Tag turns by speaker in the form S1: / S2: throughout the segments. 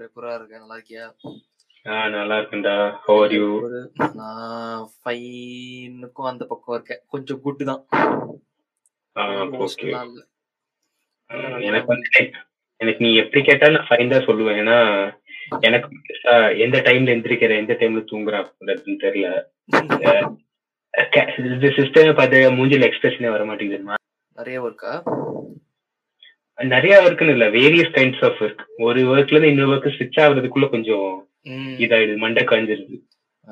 S1: அப்புறம் எப்படா இருக்க? நல்லா இருக்கியா?
S2: நல்லா இருக்கேன்டா. ஹவ் ஆர் யூ
S1: நான் ஃபைனுக்கும் அந்த பக்கம் இருக்கேன். கொஞ்சம் குட் தான்.
S2: எனக்கு வந்து எனக்கு நீ எப்படி கேட்டாலும் நான் ஃபைன் தான் சொல்லுவேன். ஏன்னா எனக்கு எந்த டைம்ல எந்திரிக்கிற எந்த டைம்ல தூங்குறான்னு தெரியல. இது சிஸ்டம் பார்த்து மூஞ்சில எக்ஸ்பிரஷனே வர மாட்டேங்குது
S1: நிறைய ஒர்க்கா
S2: நிறைய ஒர்க்குன்னு இல்ல வேரியஸ் கைண்ட்ஸ் ஆஃப் ஒர்க் ஒரு ஒர்க்ல இருந்து இன்னொரு ஒர்க் ஸ்விட்ச் ஆகுறதுக்குள்ள கொஞ்சம் இதாயிடுது மண்டை காஞ்சிருது.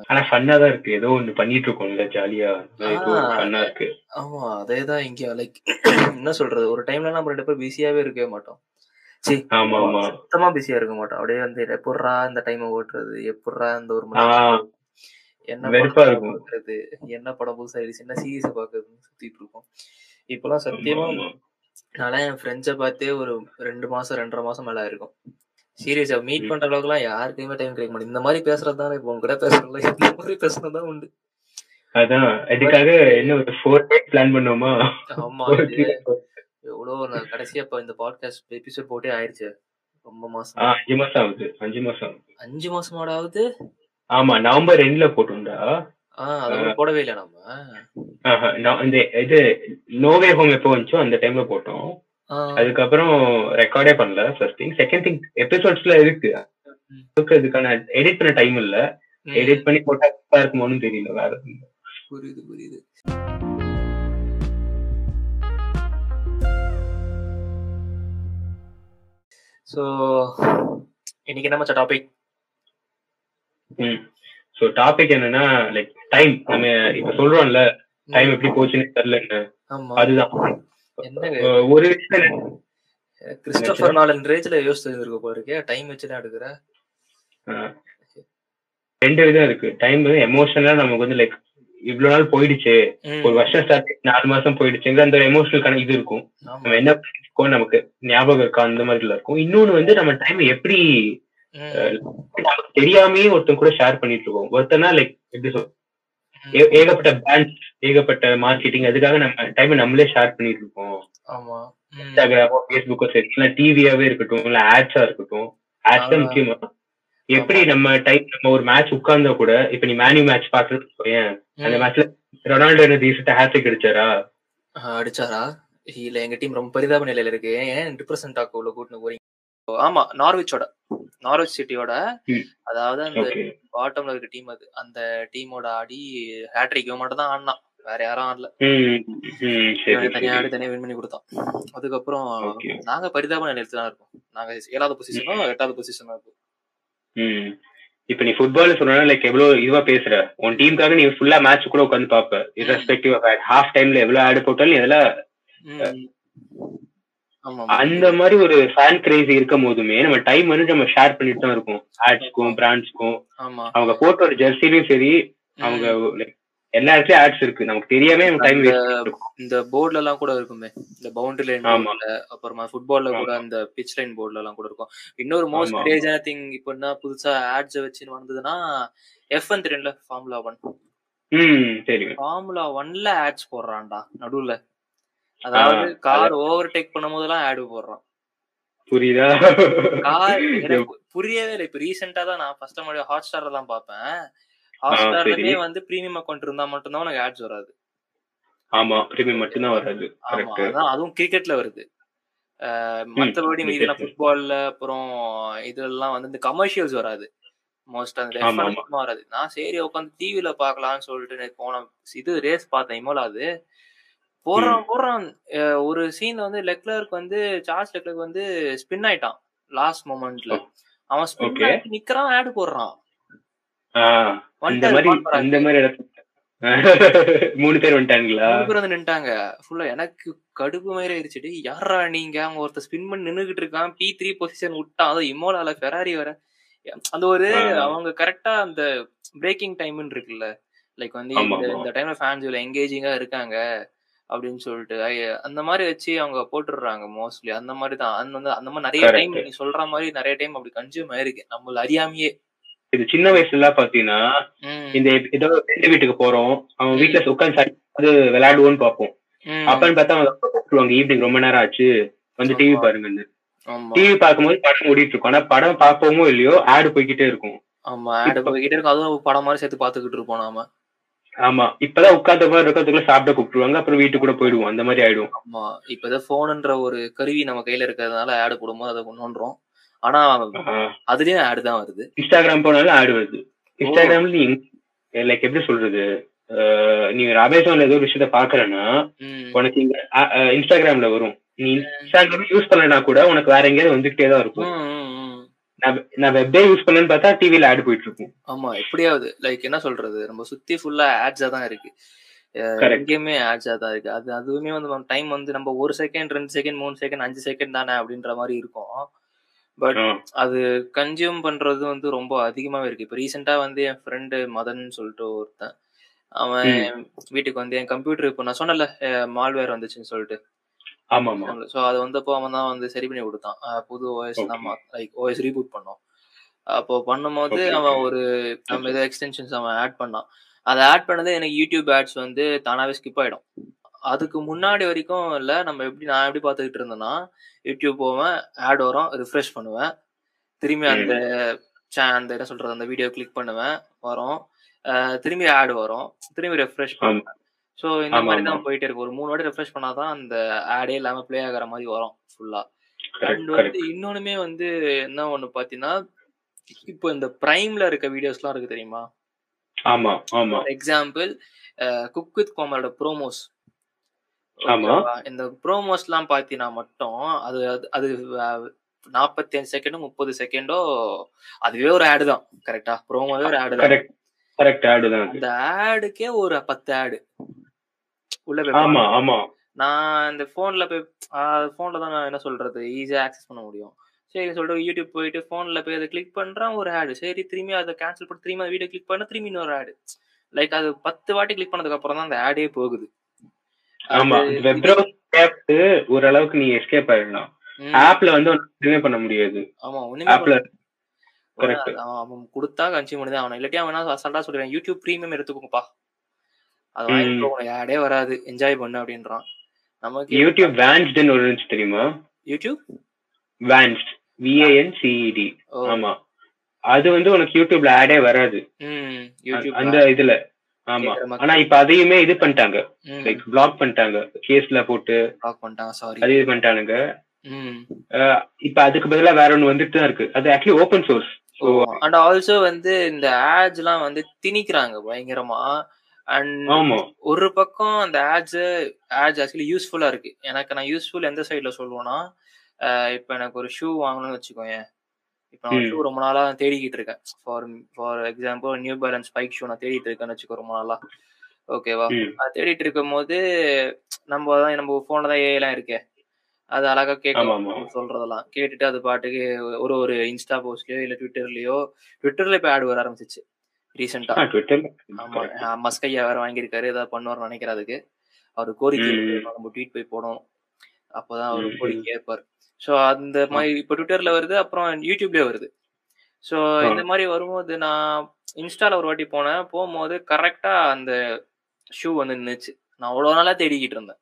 S2: ஆனா ஃபன்னா தான் இருக்கு. ஏதோ ஒண்ணு பண்ணிட்டு இருக்கோம்ல ஜாலியா. ஃபன்னா இருக்கு.
S1: ஆமா அதேதான் இங்க லைக் என்ன சொல்றது? ஒரு டைம்ல நம்ம ரெண்டு பேரும் பிஸியாவே இருக்கவே மாட்டோம். சி
S2: ஆமா ஆமா.
S1: சுத்தமா பிஸியா இருக்க மாட்டோம். அப்படியே வந்து எப்படிரா இந்த டைம் ஓட்டுறது? எப்படிரா இந்த ஒரு மணி என்ன
S2: வெறுப்பா இருக்கும்.
S1: என்ன படம் புதுசா என்ன சீரியஸ் பாக்குறதுன்னு சுத்திட்டு இருக்கோம். இப்பெல்லாம் சத்தியமா
S2: ஆமா, ஆமா.
S1: நான் என் ஃப்ரெண்ட்ஸை பார்த்தே ஒரு ரெண்டு மாசம் ரெண்டரை மாசம் மேல இருக்கும் சீரியஸா மீட் பண்ற அளவுக்குலாம் யாருக்குமே டைம் கிடைக்க மாட்டேங்குது. இந்த மாதிரி பேசுறது தானே இப்போ உங்ககிட்ட பேசுறதுல இந்த மாதிரி பேசுறதுதான் உண்டு.
S2: அதான் அதுக்காக என்ன ஒரு ஃபோர் டேஸ் பிளான் பண்ணோமா
S1: ஆமா. எவ்வளவு நான் கடைசியா இப்ப இந்த பாட்காஸ்ட் எபிசோட் போட்டே ஆயிடுச்சு ரொம்ப மாசம்.
S2: அஞ்சு மாசம் ஆகுது. அஞ்சு மாசம்.
S1: அஞ்சு மாசமாடாவது?
S2: ஆமா நவம்பர் ரெண்டுல போட்டோம்டா
S1: போடவே இல்லை நம்ம
S2: இந்த இது நோவே ஹோம் எப்போ வந்துச்சோ அந்த டைம்ல போட்டோம். அதுக்கப்புறம் ரெக்கார்டே பண்ணல ஃபர்ஸ்ட் திங் செகண்ட் திங் எபிசோட்ஸ்ல இருக்கு. அதுக்கான எடிட் பண்ண டைம் இல்ல. எடிட் பண்ணி போட்டா இருக்குமோன்னு தெரியல வேற.
S1: புரியுது புரியுது. சோ இன்னைக்கு என்ன மச்ச டாபிக்
S2: ஸோ டாபிக் என்னன்னா லைக் டைம் நம்ம இப்ப சொல்றோம்ல டைம் எப்படி போச்சுன்னு தெரியலன்னு. அதுதான். ஒரு விஷயம்
S1: கிறிஸ்டோபர் நாலன் ரேஞ்சில யோசிச்சு இருக்க போறீங்க டைம் வச்சு தான் எடுக்கிற.
S2: ரெண்டு விதம் இருக்கு. டைம் வந்து எமோஷனலா நமக்கு வந்து லைக் இவ்வளவு நாள் போயிடுச்சு. ஒரு வருஷம் ஸ்டார்ட் நாலு மாசம் போயிடுச்சுங்கிற அந்த எமோஷனல் இது இருக்கும். நம்ம என்ன நமக்கு ஞாபகம் இருக்கா அந்த மாதிரில இருக்கும். இன்னொன்னு வந்து நம்ம டைம் எப்படி தெரியாமயே ஒருத்தன் கூட ஷேர் பண்ணிட்டு இருக்கோம். ஒருத்தனா லைக் எப்படி சொல் ஏகப்பட்ட பிராண்ட்ஸ் ஏகப்பட்ட மார்க்கெட்டிங் அதுக்காக நம்ம டைம் நம்மளே ஷேர் பண்ணிட்டு இருக்கோம். இன்ஸ்டாகிராமோ ஃபேஸ்புக்கோ சரி இல்ல டிவியாவே இருக்கட்டும் இல்ல ஆட்ஸா இருக்கட்டும் ஆட்ஸ் தான். முக்கியமா. எப்படி நம்ம டைம் நம்ம ஒரு மேட்ச் உட்கார்ந்தா கூட இப்ப நீ மேன்யூ மேட்ச் பாக்குறது அந்த. மேட்ச்ல ரொனால்டோ என்ன ரீசெண்டா ஹேட்ரிக் அடிச்சாரா?
S1: அடிச்சாரா? இல்ல எங்க டீம் ரொம்ப பரிதாப நிலையில இருக்கு. ஏன்? ரிப்ரசென்ட் ஆக்க உள்ள கூட்டினு போறீங்க. ஆமா நார்விச்சோட. நார்விச் சிட்டியோட. அதாவது அந்த பாட்டம்ல இருக்க டீம் அது. அந்த டீமோட ஆடி ஹேட்ரிக் மட்டும் தான் ஆடினான் வேற யாரும் ஆடல. தனியா ஆடி தனியா வின் பண்ணி கொடுத்தான். அதுக்கப்புறம் நாங்க பரிதாப நிலையத்துல தான் இருக்கோம் நாங்க ஏழாவது பொசிஷனோ எட்டாவது பொசிஷனோ இருக்கும்
S2: இப்ப நீ ஃபுட்பால் சொன்னா லைக் எவ்வளவு இதுவா பேசுற? உன் டீமுக்காக நீ ஃபுல்லா மேட்ச் கூட உட்காந்து பாப்ப இரஸ்பெக்டிவ் ஆஃப் ஹாஃப் டைம்ல எவ்வளவு ஆடு போட்டாலும் நீ அதெல்லாம்
S1: ம். ஆமா
S2: அந்த மாதிரி ஒரு ஃபேன் கிரேஸ் இருக்கும் போதுமே நம்ம டைம் வந்து நம்ம ஷேர் பண்ணிட்டு தான் இருக்கோம். ஆட்ஸ்க்கும் பிராண்ட்ஸ்க்கும்
S1: ஆமா.
S2: அவங்க போட்ட ஒரு ஜெர்சிலையும் சரி அவங்க எல்லா இடத்துலயும் ஆட்ஸ் இருக்கு. நமக்கு தெரியாம டைம்
S1: இந்த போர்டுல எல்லாம் கூட இருக்குமே. இந்த பவுண்டரி லைன். போர்டுல அப்புறமா ஃபுட்பால்ல கூட. அந்த பிச் லைன் போர்டுல எல்லாம் கூட இருக்கும். இன்னொரு மோஸ்ட். கிரேஜான திங் இப்போ என்ன புதுசா ஆட்ஸ் வச்சுன்னு வந்ததுன்னா எஃப் ஒன் தெரியும்ல ஃபார்முலா ஒன் ஃபார்முலா ஒன்ல ஆட்ஸ் போடுறான்டா நடுவுல. அதாவது கார் ஓவர் டேக் பண்ணும் போதெல்லாம் ஆடு போடுறான்.
S2: புரியுதா?
S1: கார் புரியவே இல்லை. இப்ப ரீசெண்டா தான் நான் ஃபர்ஸ்ட் முன்னாடி ஹாட் ஸ்டார்ல தான் பார்ப்பேன். ஹாட் ஸ்டார்லயே. வந்து பிரீமியம் அக்கௌண்ட் இருந்தா மட்டும்தான் உனக்கு ஆட்ஸ் வராது.
S2: ஆமா பிரீமியம் மட்டும்தான் வராது.
S1: ஆமா அதான் அதுவும் கிரிக்கெட்ல வருது. மத்தபடி
S2: ல.
S1: ஃபுட்பால்ல அப்புறம் இதெல்லாம் வந்து இந்த கமர்ஷியல்ஸ் வராது. மோஸ்ட் அந்த
S2: ஆமா,
S1: F1 சும்மா வராது. நான் சரி உட்காந்து டிவில பார்க்கலாம்னு சொல்லிட்டு போன இது ரேஸ் பார்த்தேன் இமோலா அது போடுறான் போடுறான் ஒரு சீன்ல வந்து லெக்லருக்கு வந்து சார்ஜ் லெக்லருக்கு வந்து ஸ்பின் ஆயிட்டான். லாஸ்ட் மொமெண்ட்ல அவன் ஸ்பின். ஆயிட்டு நிக்கிறான் ஆடு போடுறான்.
S2: இந்த மாதிரி. இந்த மாதிரி மூணு பேர் வந்துட்டாங்களா?
S1: மூணு பேர் வந்து நின்ட்டாங்க ஃபுல்லா எனக்கு கடுப்பு மாதிரி ஆயிடுச்சுடி யாரா நீங்க அவங்க ஒருத்தர் ஸ்பின் பண்ணி நின்னுகிட்டு இருக்கான். பி த்ரீ பொசிஷன் விட்டான். அது இமோலால ஃபெராரி வர அந்த ஒரு. அவங்க கரெக்டா அந்த பிரேக்கிங் டைம்னு இருக்குல்ல. லைக் வந்து. இந்த டைம்ல ஃபேன்ஸ் இவ்வளவு எங்கேஜிங்கா இருக்காங்க. அப்படின்னு சொல்லிட்டு. அந்த மாதிரி வச்சு அவங்க போட்டுடுறாங்க மோஸ்ட்லி அந்த மாதிரி தான். அந்த அந்த மாதிரி நிறைய. டைம் நீ சொல்ற மாதிரி நிறைய டைம் அப்படி கன்சியூம் ஆயிருக்கு. நம்மள அறியாமையே.
S2: இது சின்ன வயசுல பாத்தீங்கன்னா இந்த ஏதோ ஃப்ரெண்டு வீட்டுக்கு போறோம். அவன் வீட்டுல உட்காந்து விளையாடுவோன்னு பாப்போம்.
S1: ம்.
S2: அப்பன்னு பார்த்தா அவங்க கூப்பிடுவாங்க ஈவினிங் ரொம்ப நேரம் ஆச்சு. வந்து டிவி பாருங்கன்னு. டிவி பார்க்கும்போது படம் ஓடிட்டு இருக்கும். ஆனா படம் பார்ப்போமோ இல்லையோ ஆடு போய்கிட்டே இருக்கும்.
S1: ஆமா ஆடு போய்கிட்டே இருக்கும். அதுவும் படம் மாதிரி சேர்த்து பாத்துக்கிட்டு இருப்போம் நாம.
S2: ஆமா. இப்பதான் உட்கார்ந்த மாதிரி இருக்கிறதுக்குள்ள சாப்பிட கூப்பிட்டுருவாங்க. அப்புறம் வீட்டுக்கு கூட போயிடுவோம். அந்த மாதிரி ஆயிடும்
S1: ஆமா. இப்பதான் போனுன்ற ஒரு கருவி நம்ம கையில இருக்கிறதுனால ஆடு போடும்போது அதை நோண்டுறோம் ஆனா அதுலயும் ஆடு தான் வருது.
S2: இன்ஸ்டாகிராம் போனாலும் ஆடு வருது. இன்ஸ்டாகிராம்ல நீ லைக் எப்படி சொல்றது? நீ ஒரு அமேசான்ல ஏதோ ஒரு விஷயத்த பாக்குறேன்னா. உனக்கு இங்க இன்ஸ்டாகிராம்ல வரும். நீ இன்ஸ்டாகிராம் யூஸ் பண்ணலனா கூட உனக்கு வேற எங்கேயாவது வந்துகிட்டே தான் இருக்கும். நான் வெப்பே யூஸ் பண்ணலன்னு பார்த்தா டிவில ஆடு போயிட்டு இருக்கும்.
S1: ஆமா எப்படியாவது லைக் என்ன சொல்றது நம்ம சுத்தி ஃபுல்லா ஆட்ஸா தான் இருக்கு. எங்கேயுமே ஆட்ஸா தான் இருக்கு. அது அதுவுமே வந்து டைம் வந்து நம்ம ஒரு செகண்ட் ரெண்டு செகண்ட் மூணு செகண்ட் அஞ்சு செகண்ட் தானே அப்படின்ற மாதிரி இருக்கும். பட் அது கன்சியூம் பண்றது வந்து ரொம்ப அதிகமாவே இருக்கு. இப்போ ரீசெண்டா வந்து என் ஃப்ரெண்டு மதன் சொல்லிட்டு ஒருத்தன். அவன் வீட்டுக்கு வந்து என் கம்ப்யூட்டர் இப்போ நான் சொன்னல மால்வேர் வந்துச்சுன்னு சொல்லிட்டு.
S2: ஆமா ஆமா
S1: ஸோ அது வந்தப்போ அவன் தான் வந்து சரி பண்ணி கொடுத்தான். புது ஓஎஸ் தான் லைக் ஓஎஸ் ரீபூட் பண்ணோம். அப்போ பண்ணும்போது அவன். ஒரு நம்ம ஏதோ எக்ஸ்டென்ஷன்ஸ் அவன் ஆட் பண்ணான். அதை ஆட் பண்ணது எனக்கு யூடியூப் ஆட்ஸ் வந்து தானாவே ஸ்கிப் ஆயிடும். அதுக்கு முன்னாடி வரைக்கும் இல்லை நம்ம எப்படி நான் எப்படி பார்த்துக்கிட்டு இருந்தேன்னா யூடியூப் போவேன் ஆட் வரும் ரிஃப்ரெஷ் பண்ணுவேன். திரும்பி அந்த cha- அந்த என்ன சொல்றது அந்த வீடியோ கிளிக் பண்ணுவேன் வரும். திரும்பி ஆட் வரும். திரும்பி ரெஃப்ரெஷ் பண்ணுவேன். ஸோ இந்த மாதிரி. தான் போயிட்டே இருக்கு ஒரு மூணு வாட்டி ரெஃப்ரெஷ் பண்ணாதான் அந்த ஆடே இல்லாம ப்ளே ஆகிற மாதிரி வரும் ஃபுல்லா அண்ட் வந்து இன்னொன்னுமே வந்து என்ன ஒண்ணு பாத்தீங்கன்னா இப்போ இந்த பிரைம்ல இருக்க வீடியோஸ்லாம் இருக்கு தெரியுமா?
S2: ஆமா ஆமா.
S1: எக்ஸாம்பிள் குக் வித் கோமரோட ப்ரோமோஸ்
S2: ஆமா.
S1: இந்த ப்ரோமோஸ்லாம் பார்த்தீங்கன்னா மட்டும் அது அது- அது நாற்பத்தி அஞ்சு செகண்டோ முப்பது செகண்டோ அதுவே ஒரு ஆடு தான். கரெக்டா ப்ரோமோவே ஒரு ஆடு தான்.
S2: கரெக்ட் ஆடு தான்.
S1: அந்த ஆடுக்கே ஒரு பத்து ஆடு உள்ள போய்
S2: ஆமா ஆமா.
S1: நான் இந்த ஃபோன்ல போய் ஃபோன்ல தான் நான் என்ன சொல்றது? ஈஸியா ஆக்சஸ் பண்ண முடியும். சரி சொல்லிட்டு யூடியூப் போயிட்டு ஃபோன்ல போய் அதை கிளிக் பண்றேன் ஒரு ஆடு சரி திரும்பி அதை கேன்சல் பண்ணி திரும்பி அந்த வீடியோ கிளிக் பண்ண திரும்பி இன்னொரு ஆடு லைக் அது பத்து வாட்டி கிளிக் பண்ணதுக்கு அப்புறம் தான் அந்த ஆடே போகுது.
S2: ஆமா வெப் ப்ரௌசர் ஓரளவுக்கு நீ எஸ்கேப் ஆயிடலாம். ஆப்ல வந்து எதுவுமே பண்ண முடியாது.
S1: ஆமா ஒண்ணுமே
S2: ஆப்ல correct.
S1: அவன் கொடுத்தா கன்சியூம் பண்ணி தான் அவன் இல்லாட்டி அவன் அசால்ட்டா சொல்றேன்? யூடியூப் ப்ரீமியம் எடுத்துக்கோங்கப்பா. அது வாங்கிட்டு. உனக்கு ஆடே வராது. என்ஜாய் பண்ணு அப்படின்றான். நமக்கு
S2: யூடியூப் வேன்ஸ்டுன்னு ஒரு இருந்துச்சு தெரியுமா?
S1: யூடியூப்
S2: வேன்ஸ்ட் விஏஎன் சிஇடி ஆமா. அது வந்து உனக்கு யூடியூப்ல ஆடே வராது. அந்த இதுல. ஆமா. ஆனா இப்ப அதையுமே இது பண்ணிட்டாங்க. லைக் பிளாக் பண்ணிட்டாங்க. கேஸ்ல போட்டு.
S1: ப்ளாக் பண்ணிட்டான் சாரி
S2: அது இது பண்ணிட்டானுங்க. இப்ப அதுக்கு பதிலா வேற ஒண்ணு வந்துட்டு தான் இருக்கு. அது actually open source
S1: and also வந்து இந்த ஆட்ஸ் எல்லாம் வந்து திணிக்கிறாங்க பயங்கரமா. அண்ட் ஒரு பக்கம் அந்த ஆட்ஸ் ஆட்ஸ் ஆக்சுவலி யூஸ்ஃபுல்லா இருக்கு. எனக்கு நான் யூஸ்ஃபுல் எந்த சைட்ல சொல்லுவேன்னா இப்ப எனக்கு ஒரு ஷூ வாங்கணும்னு வச்சுக்கோங்க இப்ப நான். ஷூ ரொம்ப நாளா தேடிக்கிட்டு இருக்கேன். For for example new balance spike shoe நான் தேடிட்டு இருக்கேன்னு வச்சுக்கோ ரொம்ப நாளா. ஓகேவா. அது தேடிட்டு இருக்கும் போது நம்ம தான் நம்ம போன்ல தான் ஏலாம் இருக்கே. அது அழகா
S2: ஆமா.
S1: சொல்றதெல்லாம். கேட்டுட்டு அது பாட்டுக்கு ஒரு ஒரு இன்ஸ்டா போஸ்ட்லயோ இல்ல ட்விட்டர்லயோ ட்விட்டர்ல இப்ப ஆட் வர ஆரம்பிச்சிச்சு. ரீசெண்டா ஆமா மஸ்கையா வேற வாங்கியிருக்காரு ஏதாவது பண்ணுவார்னு நினைக்கிறேன் அதுக்கு. அவர் கோரிக்கை நம்ம ட்வீட் போய் போடணும். அப்பதான் அவர் கோரிக்கை ஏற்பார் ஸோ அந்த மாதிரி இப்போ ட்விட்டர்ல வருது அப்புறம் யூடியூப்லயே வருது. ஸோ. இந்த மாதிரி வரும்போது நான் இன்ஸ்டால ஒரு வாட்டி போனேன். போகும்போது கரெக்டா அந்த ஷூ வந்து நின்னுச்சு. நான் அவ்வளோ நாளா தேடிக்கிட்டு இருந்தேன்.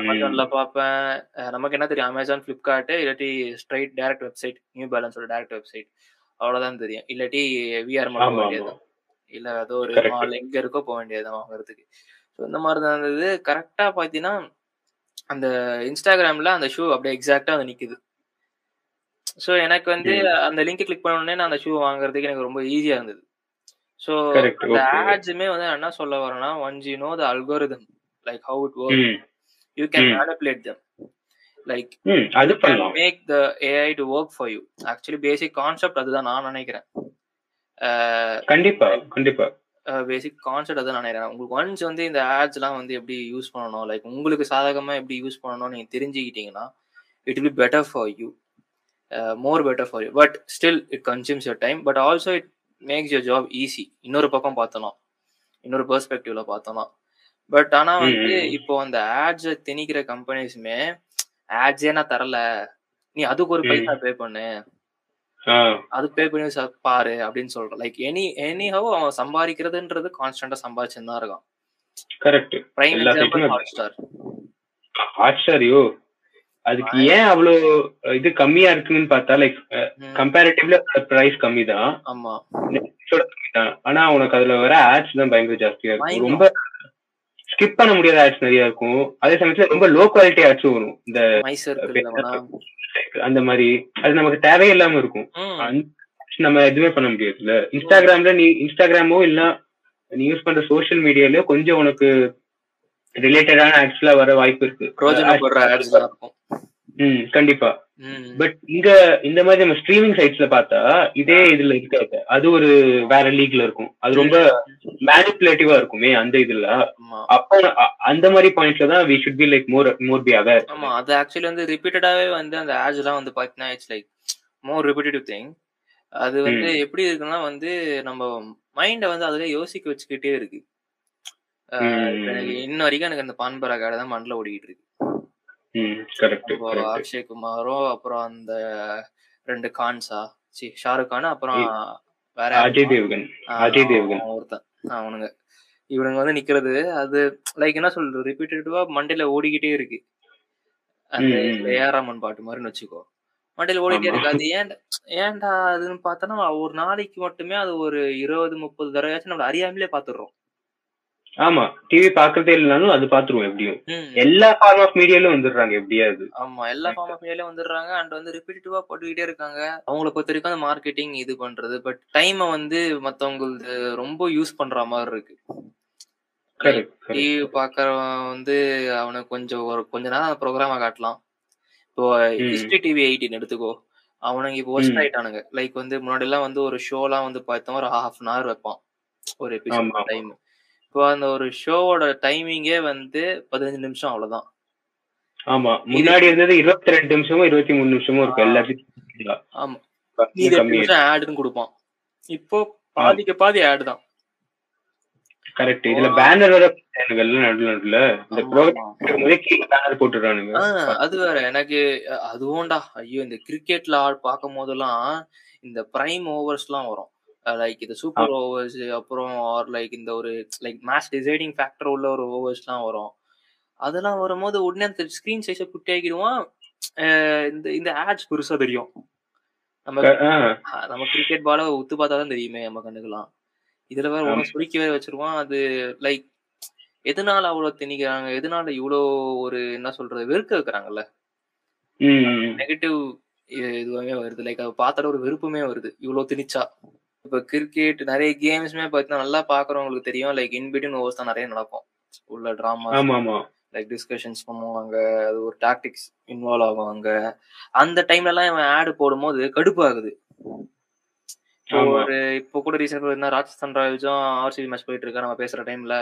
S1: அமேசான்ல பார்ப்பேன். நமக்கு என்ன தெரியும்? அமேசான் ஃபிளிப்கார்ட் இல்லாட்டி ஸ்ட்ரைட் டைரக்ட் வெப்சைட் நியூ பேலன்ஸோட டைரக்ட் வெப்சைட் அவ்வளவுதான் தெரியும். இல்லாட்டி விஆர் மட்டும்
S2: ஆமா,
S1: வேண்டியதுதான் இல்ல ஏதோ ஒரு. மால் எங்க இருக்கோ போக வேண்டியதுதான் வாங்குறதுக்கு. ஸோ இந்த மாதிரி தான் இருந்தது. கரெக்டா பாத்தீங்கன்னா அந்த இன்ஸ்டாகிராம்ல அந்த ஷூ அப்படியே எக்ஸாக்டா அது நிக்குது. ஸோ எனக்கு வந்து அந்த லிங்க் கிளிக் பண்ண உடனே நான் அந்த ஷூ வாங்குறதுக்கு எனக்கு ரொம்ப ஈஸியா இருந்தது. ஸோ அந்த. ஆட்ஸுமே வந்து நான் என்ன சொல்ல வரேன்னா once you know the algorithm like how
S2: it
S1: work you
S2: can.
S1: Manipulate them like
S2: hmm அது பண்ணலாம்.
S1: Make the AI to work for you actually basic concept அதுதான் நான் நினைக்கிறேன்.
S2: கண்டிப்பா கண்டிப்பா.
S1: பேசிக் கான்செப்ட் அதுதான் நான் நினைக்கிறேன். உங்களுக்கு ஒன்ஸ் வந்து இந்த ஆட்ஸ்லாம் வந்து எப்படி யூஸ் பண்ணணும் லைக் உங்களுக்கு சாதகமா எப்படி யூஸ் பண்ணணும் நீங்க தெரிஞ்சுக்கிட்டீங்கன்னா it will better for you more better for you but still it consumes your time but also it makes your job easy இன்னொரு பக்கம் பார்த்தோம்னா இன்னொரு பெர்ஸ்பெக்டிவ்ல பார்த்தோம்னா. பட் ஆனா வந்து. இப்போ அந்த ஆட்ஸை திணிக்கிற கம்பெனிஸுமே ஆட்ஸே நான் தரல. நீ அதுக்கு ஒரு. பைசா பே பண்ணு. அது பே பண்ணி பாரு அப்படின்னு சொல்றேன் லைக் எனி எனி ஹவ் அவன் சம்பாதிக்கிறதுன்றது கான்ஸ்டன்டா சம்பாதிச்சுன்னு தான் இருக்கான்.
S2: Correct
S1: prime example
S2: Hotstar Hotstar யோ? அதுக்கு ஏன் அவ்வளவு இது கம்மியா இருக்குன்னு பார்த்தா லைக் கம்பேரிட்டிவ்ல பிரைஸ் கம்மி தான்
S1: ஆமா.
S2: ஆனா உனக்கு அதுல வர ஆட்ஸ் தான் பயங்கர ஜாஸ்தியா இருக்கும். ரொம்ப ஸ்கிப் பண்ண முடியாத ஆட்ஸ் நிறைய இருக்கும். அதே சமயத்துல ரொம்ப லோ குவாலிட்டி ஆட்ஸும் வரும். இந்த அந்த மாதிரி. அது நமக்கு தேவையில்லாம இருக்கும். நம்ம எதுவுமே பண்ண முடியாதுல்ல. இன்ஸ்டாகிராம்ல நீ இன்ஸ்டாகிராமோ இல்ல நீ யூஸ் பண்ற சோஷியல் மீடியாலயோ கொஞ்சம் உனக்கு ரிலேட்டடான ஆட்ஸ்ல வர வாய்ப்பு இருக்கு. கண்டிப்பா. பட் இங்க இந்த மாதிரி நம்ம ஸ்ட்ரீமிங் சைட்ஸ்ல பார்த்தா இதே இதுல இருக்காது. அது ஒரு வேற லீக்ல இருக்கும். அது ரொம்ப மேனிப்புலேட்டிவா இருக்குமே அந்த இதுல. அப்போ அந்த மாதிரி பாயிண்ட்ல தான் we should be like more more be aware
S1: ஆமா அது ஆக்சுவலி வந்து ரிப்பீட்டடாவே வந்து அந்த ஆட்ஸ் எல்லாம் வந்து பாத்தீங்கன்னா it's like more repetitive thing அது வந்து எப்படி இருக்குன்னா வந்து நம்ம மைண்ட வந்து அதுல யோசிக்க வச்சுக்கிட்டே இருக்கு. இன்ன வரைக்கும் எனக்கு அந்த பான்பரா கார்டு தான் மண்ணில் ஓடிக்கிட்டு இருக்கு
S2: ம் கரெக்ட்
S1: இப்போ
S2: கரெக்ட்
S1: அக்ஷய் குமாரும் அப்புறம் அந்த ரெண்டு கான்ஸா? சி ஷாருக் கான் அப்புறம் வேற?
S2: அஜய் தேவ்கன் அஜய் தேவ்கன்.
S1: ஒருத்தன். அவனுங்க. இவனுங்க வந்து நிக்கிறது அது லைக் என்ன சொல்றது ரிப்பீட்டடிவா மண்டையில ஓடிக்கிட்டே இருக்கு. அந்த ஏஆராமன் பாட்டு மாதிரின்னு வச்சுக்கோ. மண்டையில ஓடிட்டே. இருக்கு. அது ஏன்டா ஏன்டா அதுன்னு பார்த்தோன்னா ஒரு நாளைக்கு மட்டுமே அது ஒரு இருபது முப்பது தடவையாச்சும் நம்ம அறியாமலே பாத்துடுறோம்
S2: ஆமா டிவி பாக்குறதே இல்லைனாலும் அது பாத்துருவோம் எப்படியும். எல்லா ஃபார்ம் ஆஃப் மீடியாலும் வந்துடுறாங்க எப்படியாவது
S1: ஆமா எல்லா ஃபார்ம் ஆஃப் மீடியாலயும் வந்துடுறாங்க. அண்ட் வந்து ரிப்பீட்டிவா போட்டுக்கிட்டே இருக்காங்க. அவங்கள பொறுத்த வரைக்கும் அந்த மார்க்கெட்டிங் இது பண்றது. பட் டைமை வந்து மத்தவங்களுக்கு ரொம்ப யூஸ் பண்ற மாதிரி இருக்கு. டிவி பாக்குறவன் வந்து அவனுக்கு கொஞ்சம் ஒரு கொஞ்ச நேரம் அந்த ப்ரோக்ராம காட்டலாம். இப்போ. ஹிஸ்டரி டிவி எயிட்டின் எடுத்துக்கோ. அவனுங்க இப்போ ஒஸ்ட்
S2: ம்.
S1: ஆயிட்டானுங்க. லைக் வந்து முன்னாடி எல்லாம் வந்து ஒரு ஷோலாம் வந்து பார்த்தோம் ஒரு ஹாஃப் அன் ஹவர் வைப்பான். ஒரு எபிசோட். டைம் இப்போ அந்த ஒரு ஷோவோட டைமிங்கே வந்து பதினஞ்சு நிமிஷம் அவ்வளவுதான்.
S2: ஆமா முன்னாடி இருந்தது இருபத்தி ரெண்டு நிமிஷமும் இருபத்தி மூணு நிமிஷமும் இருக்கும். எல்லாத்தையும்
S1: ஆமா ரெண்டு நிமிஷம் ஆடுன்னு கொடுப்பான். இப்போ பாதிக்கு பாதி ஆடு தான்.
S2: கரெக்ட் இதுல பேனர் வர எல்லாம் நடுவுல நடுவுல. இந்த ப்ரோக்ராம் பேனர் போட்டுறானுங்க
S1: அது வேற. எனக்கு அதுவும்டா. ஐயோ இந்த கிரிக்கெட்ல ஆள் பார்க்கும் போதெல்லாம் இந்த பிரைம் ஓவர்ஸ்லாம் வரும். லைக் இந்த சூப்பர் ஓவர்ஸ் அப்புறம் ஆர் லைக் இந்த ஒரு லைக் மேட்ச் டிசைடிங் ஃபேக்டர் உள்ள ஒரு ஓவர்ஸ்லாம் வரும். அதெல்லாம் வரும்போது உடனே அந்த ஸ்கிரீன் சைஸை குட்டியாக்கிடுவான் அஹ் இந்த இந்த ஆட்ஸ் பெருசா தெரியும். நம்ம நம்ம கிரிக்கெட் பால உத்து பார்த்தா தான் தெரியுமே நம்ம கண்ணுக்கெல்லாம். இதுல வேற ஒன்றும் சுருக்கி வேற வச்சிருவான் அது லைக் எதனால அவ்வளவு திணிக்கிறாங்க? எதனால இவ்வளோ ஒரு என்ன சொல்றது வெறுக்க வைக்கிறாங்கல்ல. நெகட்டிவ் இதுவுமே வருது. லைக் அதை பார்த்தால ஒரு வெறுப்புமே வருது. இவ்வளவு திணிச்சா. இப்ப கிரிக்கெட் நிறைய கேம்ஸ்மே பார்த்தீங்கன்னா நல்லா பாக்குறவங்களுக்கு தெரியும். லைக் இன்பிட்வீன் ஓவர்ஸ் தான் நிறைய நடக்கும். உள்ள டிராமா
S2: ஆமா ஆமா.
S1: லைக் டிஸ்கஷன்ஸ் பண்ணுவாங்க. அது ஒரு டாக்டிக்ஸ் இன்வால்வ் ஆகுவாங்க அந்த டைம்ல எல்லாம் இவன் ஆடு போடும்போது கடுப்பு ஆகுது. இப்போ
S2: ஆமா.
S1: ஒரு இப்போ கூட ரீசெண்ட் என்ன ராஜஸ்தான் ராயல்ஸும் ஆர்சிபி மேட்ச் போயிட்டு இருக்கா நம்ம பேசுற டைம்ல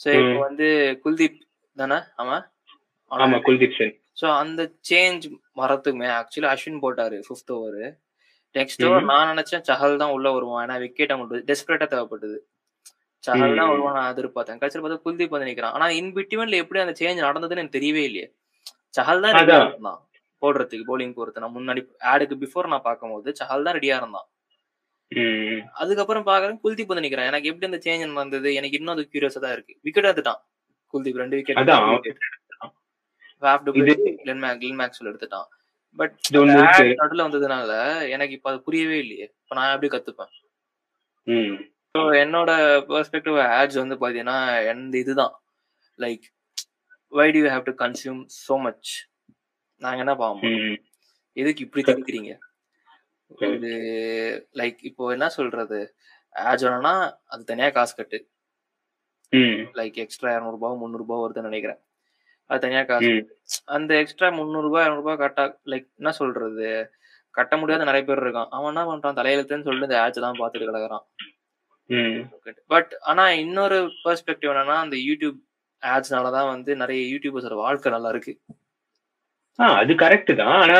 S1: சோ இப்போ. வந்து குல்தீப் தானே? அவன்
S2: ஆமா குல்தீப் சென்.
S1: ஸோ அந்த சேஞ்ச் வரத்துக்குமே ஆக்சுவலி அஸ்வின் போட்டாரு ஃபிஃப்த் ஓவர் நெக்ஸ்ட் ஓவர். நான் நினைச்சேன் சஹல் தான் உள்ள வருவான். ஏன்னா விக்கெட் அவங்களுக்கு டெஸ்பரேட்டா தேவைப்பட்டது. சஹல் தான். வருவான் நான் எதிர்பார்த்தேன். கடைசியில் பார்த்தா குல்தீப் வந்து நிக்கிறான். ஆனா இன் பிட்வீன்ல எப்படி அந்த சேஞ்ச் நடந்ததுன்னு எனக்கு தெரியவே இல்லையே. சஹல் தான் ரெடியா. இருந்தான். போடுறதுக்கு போலிங் போறது நான் முன்னாடி ஆடுக்கு பிஃபோர் நான் பார்க்கும்போது சஹல் தான் ரெடியா இருந்தான். அதுக்கப்புறம் பாக்குறேன் குல்தீப் வந்து நிக்கிறான். எனக்கு எப்படி அந்த சேஞ்ச் நடந்தது? எனக்கு இன்னும் அது கியூரியஸா தான் இருக்கு. விக்கெட் எடுத்துட்டான். குல்தீப் ரெண்டு விக்கெட் மேக்ஸ்வெல் எடுத்துட்டான். பட் நடுல வந்ததுனால எனக்கு இப்ப அது புரியவே இல்லையே. இப்ப நான் எப்படி கத்துப்பேன்? ஸோ என்னோட பெர்ஸ்பெக்டிவ் ஆட்ஸ் வந்து பாத்தீங்கன்னா எந்த இதுதான்? Like why to have to consume so much நாங்க என்ன பாவம்
S2: ம்.
S1: எதுக்கு இப்படி திணிக்கிறீங்க? இது லைக் இப்போ என்ன சொல்றது? ஆட்ஸ் வேணும்னா அது தனியா காசு கட்டு. லைக் எக்ஸ்ட்ரா இரநூறுபா முந்நூறுபா வருதுன்னு நினைக்கிறேன். அது தனியா காசு. அந்த எக்ஸ்ட்ரா முந்நூறுபா இரநூறுபா கட்டா லைக் என்ன சொல்றது? கட்ட முடியாத நிறைய பேர் இருக்கான். அவன் என்ன பண்றான்? தலையெழுத்துன்னு சொல்லிட்டு இந்த ஆட்ஸ் தான் பார்த்துட்டு கிடக்குறான். பட் ஆனா இன்னொரு பெர்ஸ்பெக்டிவ் என்னன்னா அந்த யூடியூப் ஆட்ஸ்னால தான் வந்து நிறைய யூடியூபர்ஸோட வாழ்க்கை நல்லா இருக்கு.
S2: அது கரெக்ட் தான். ஆனா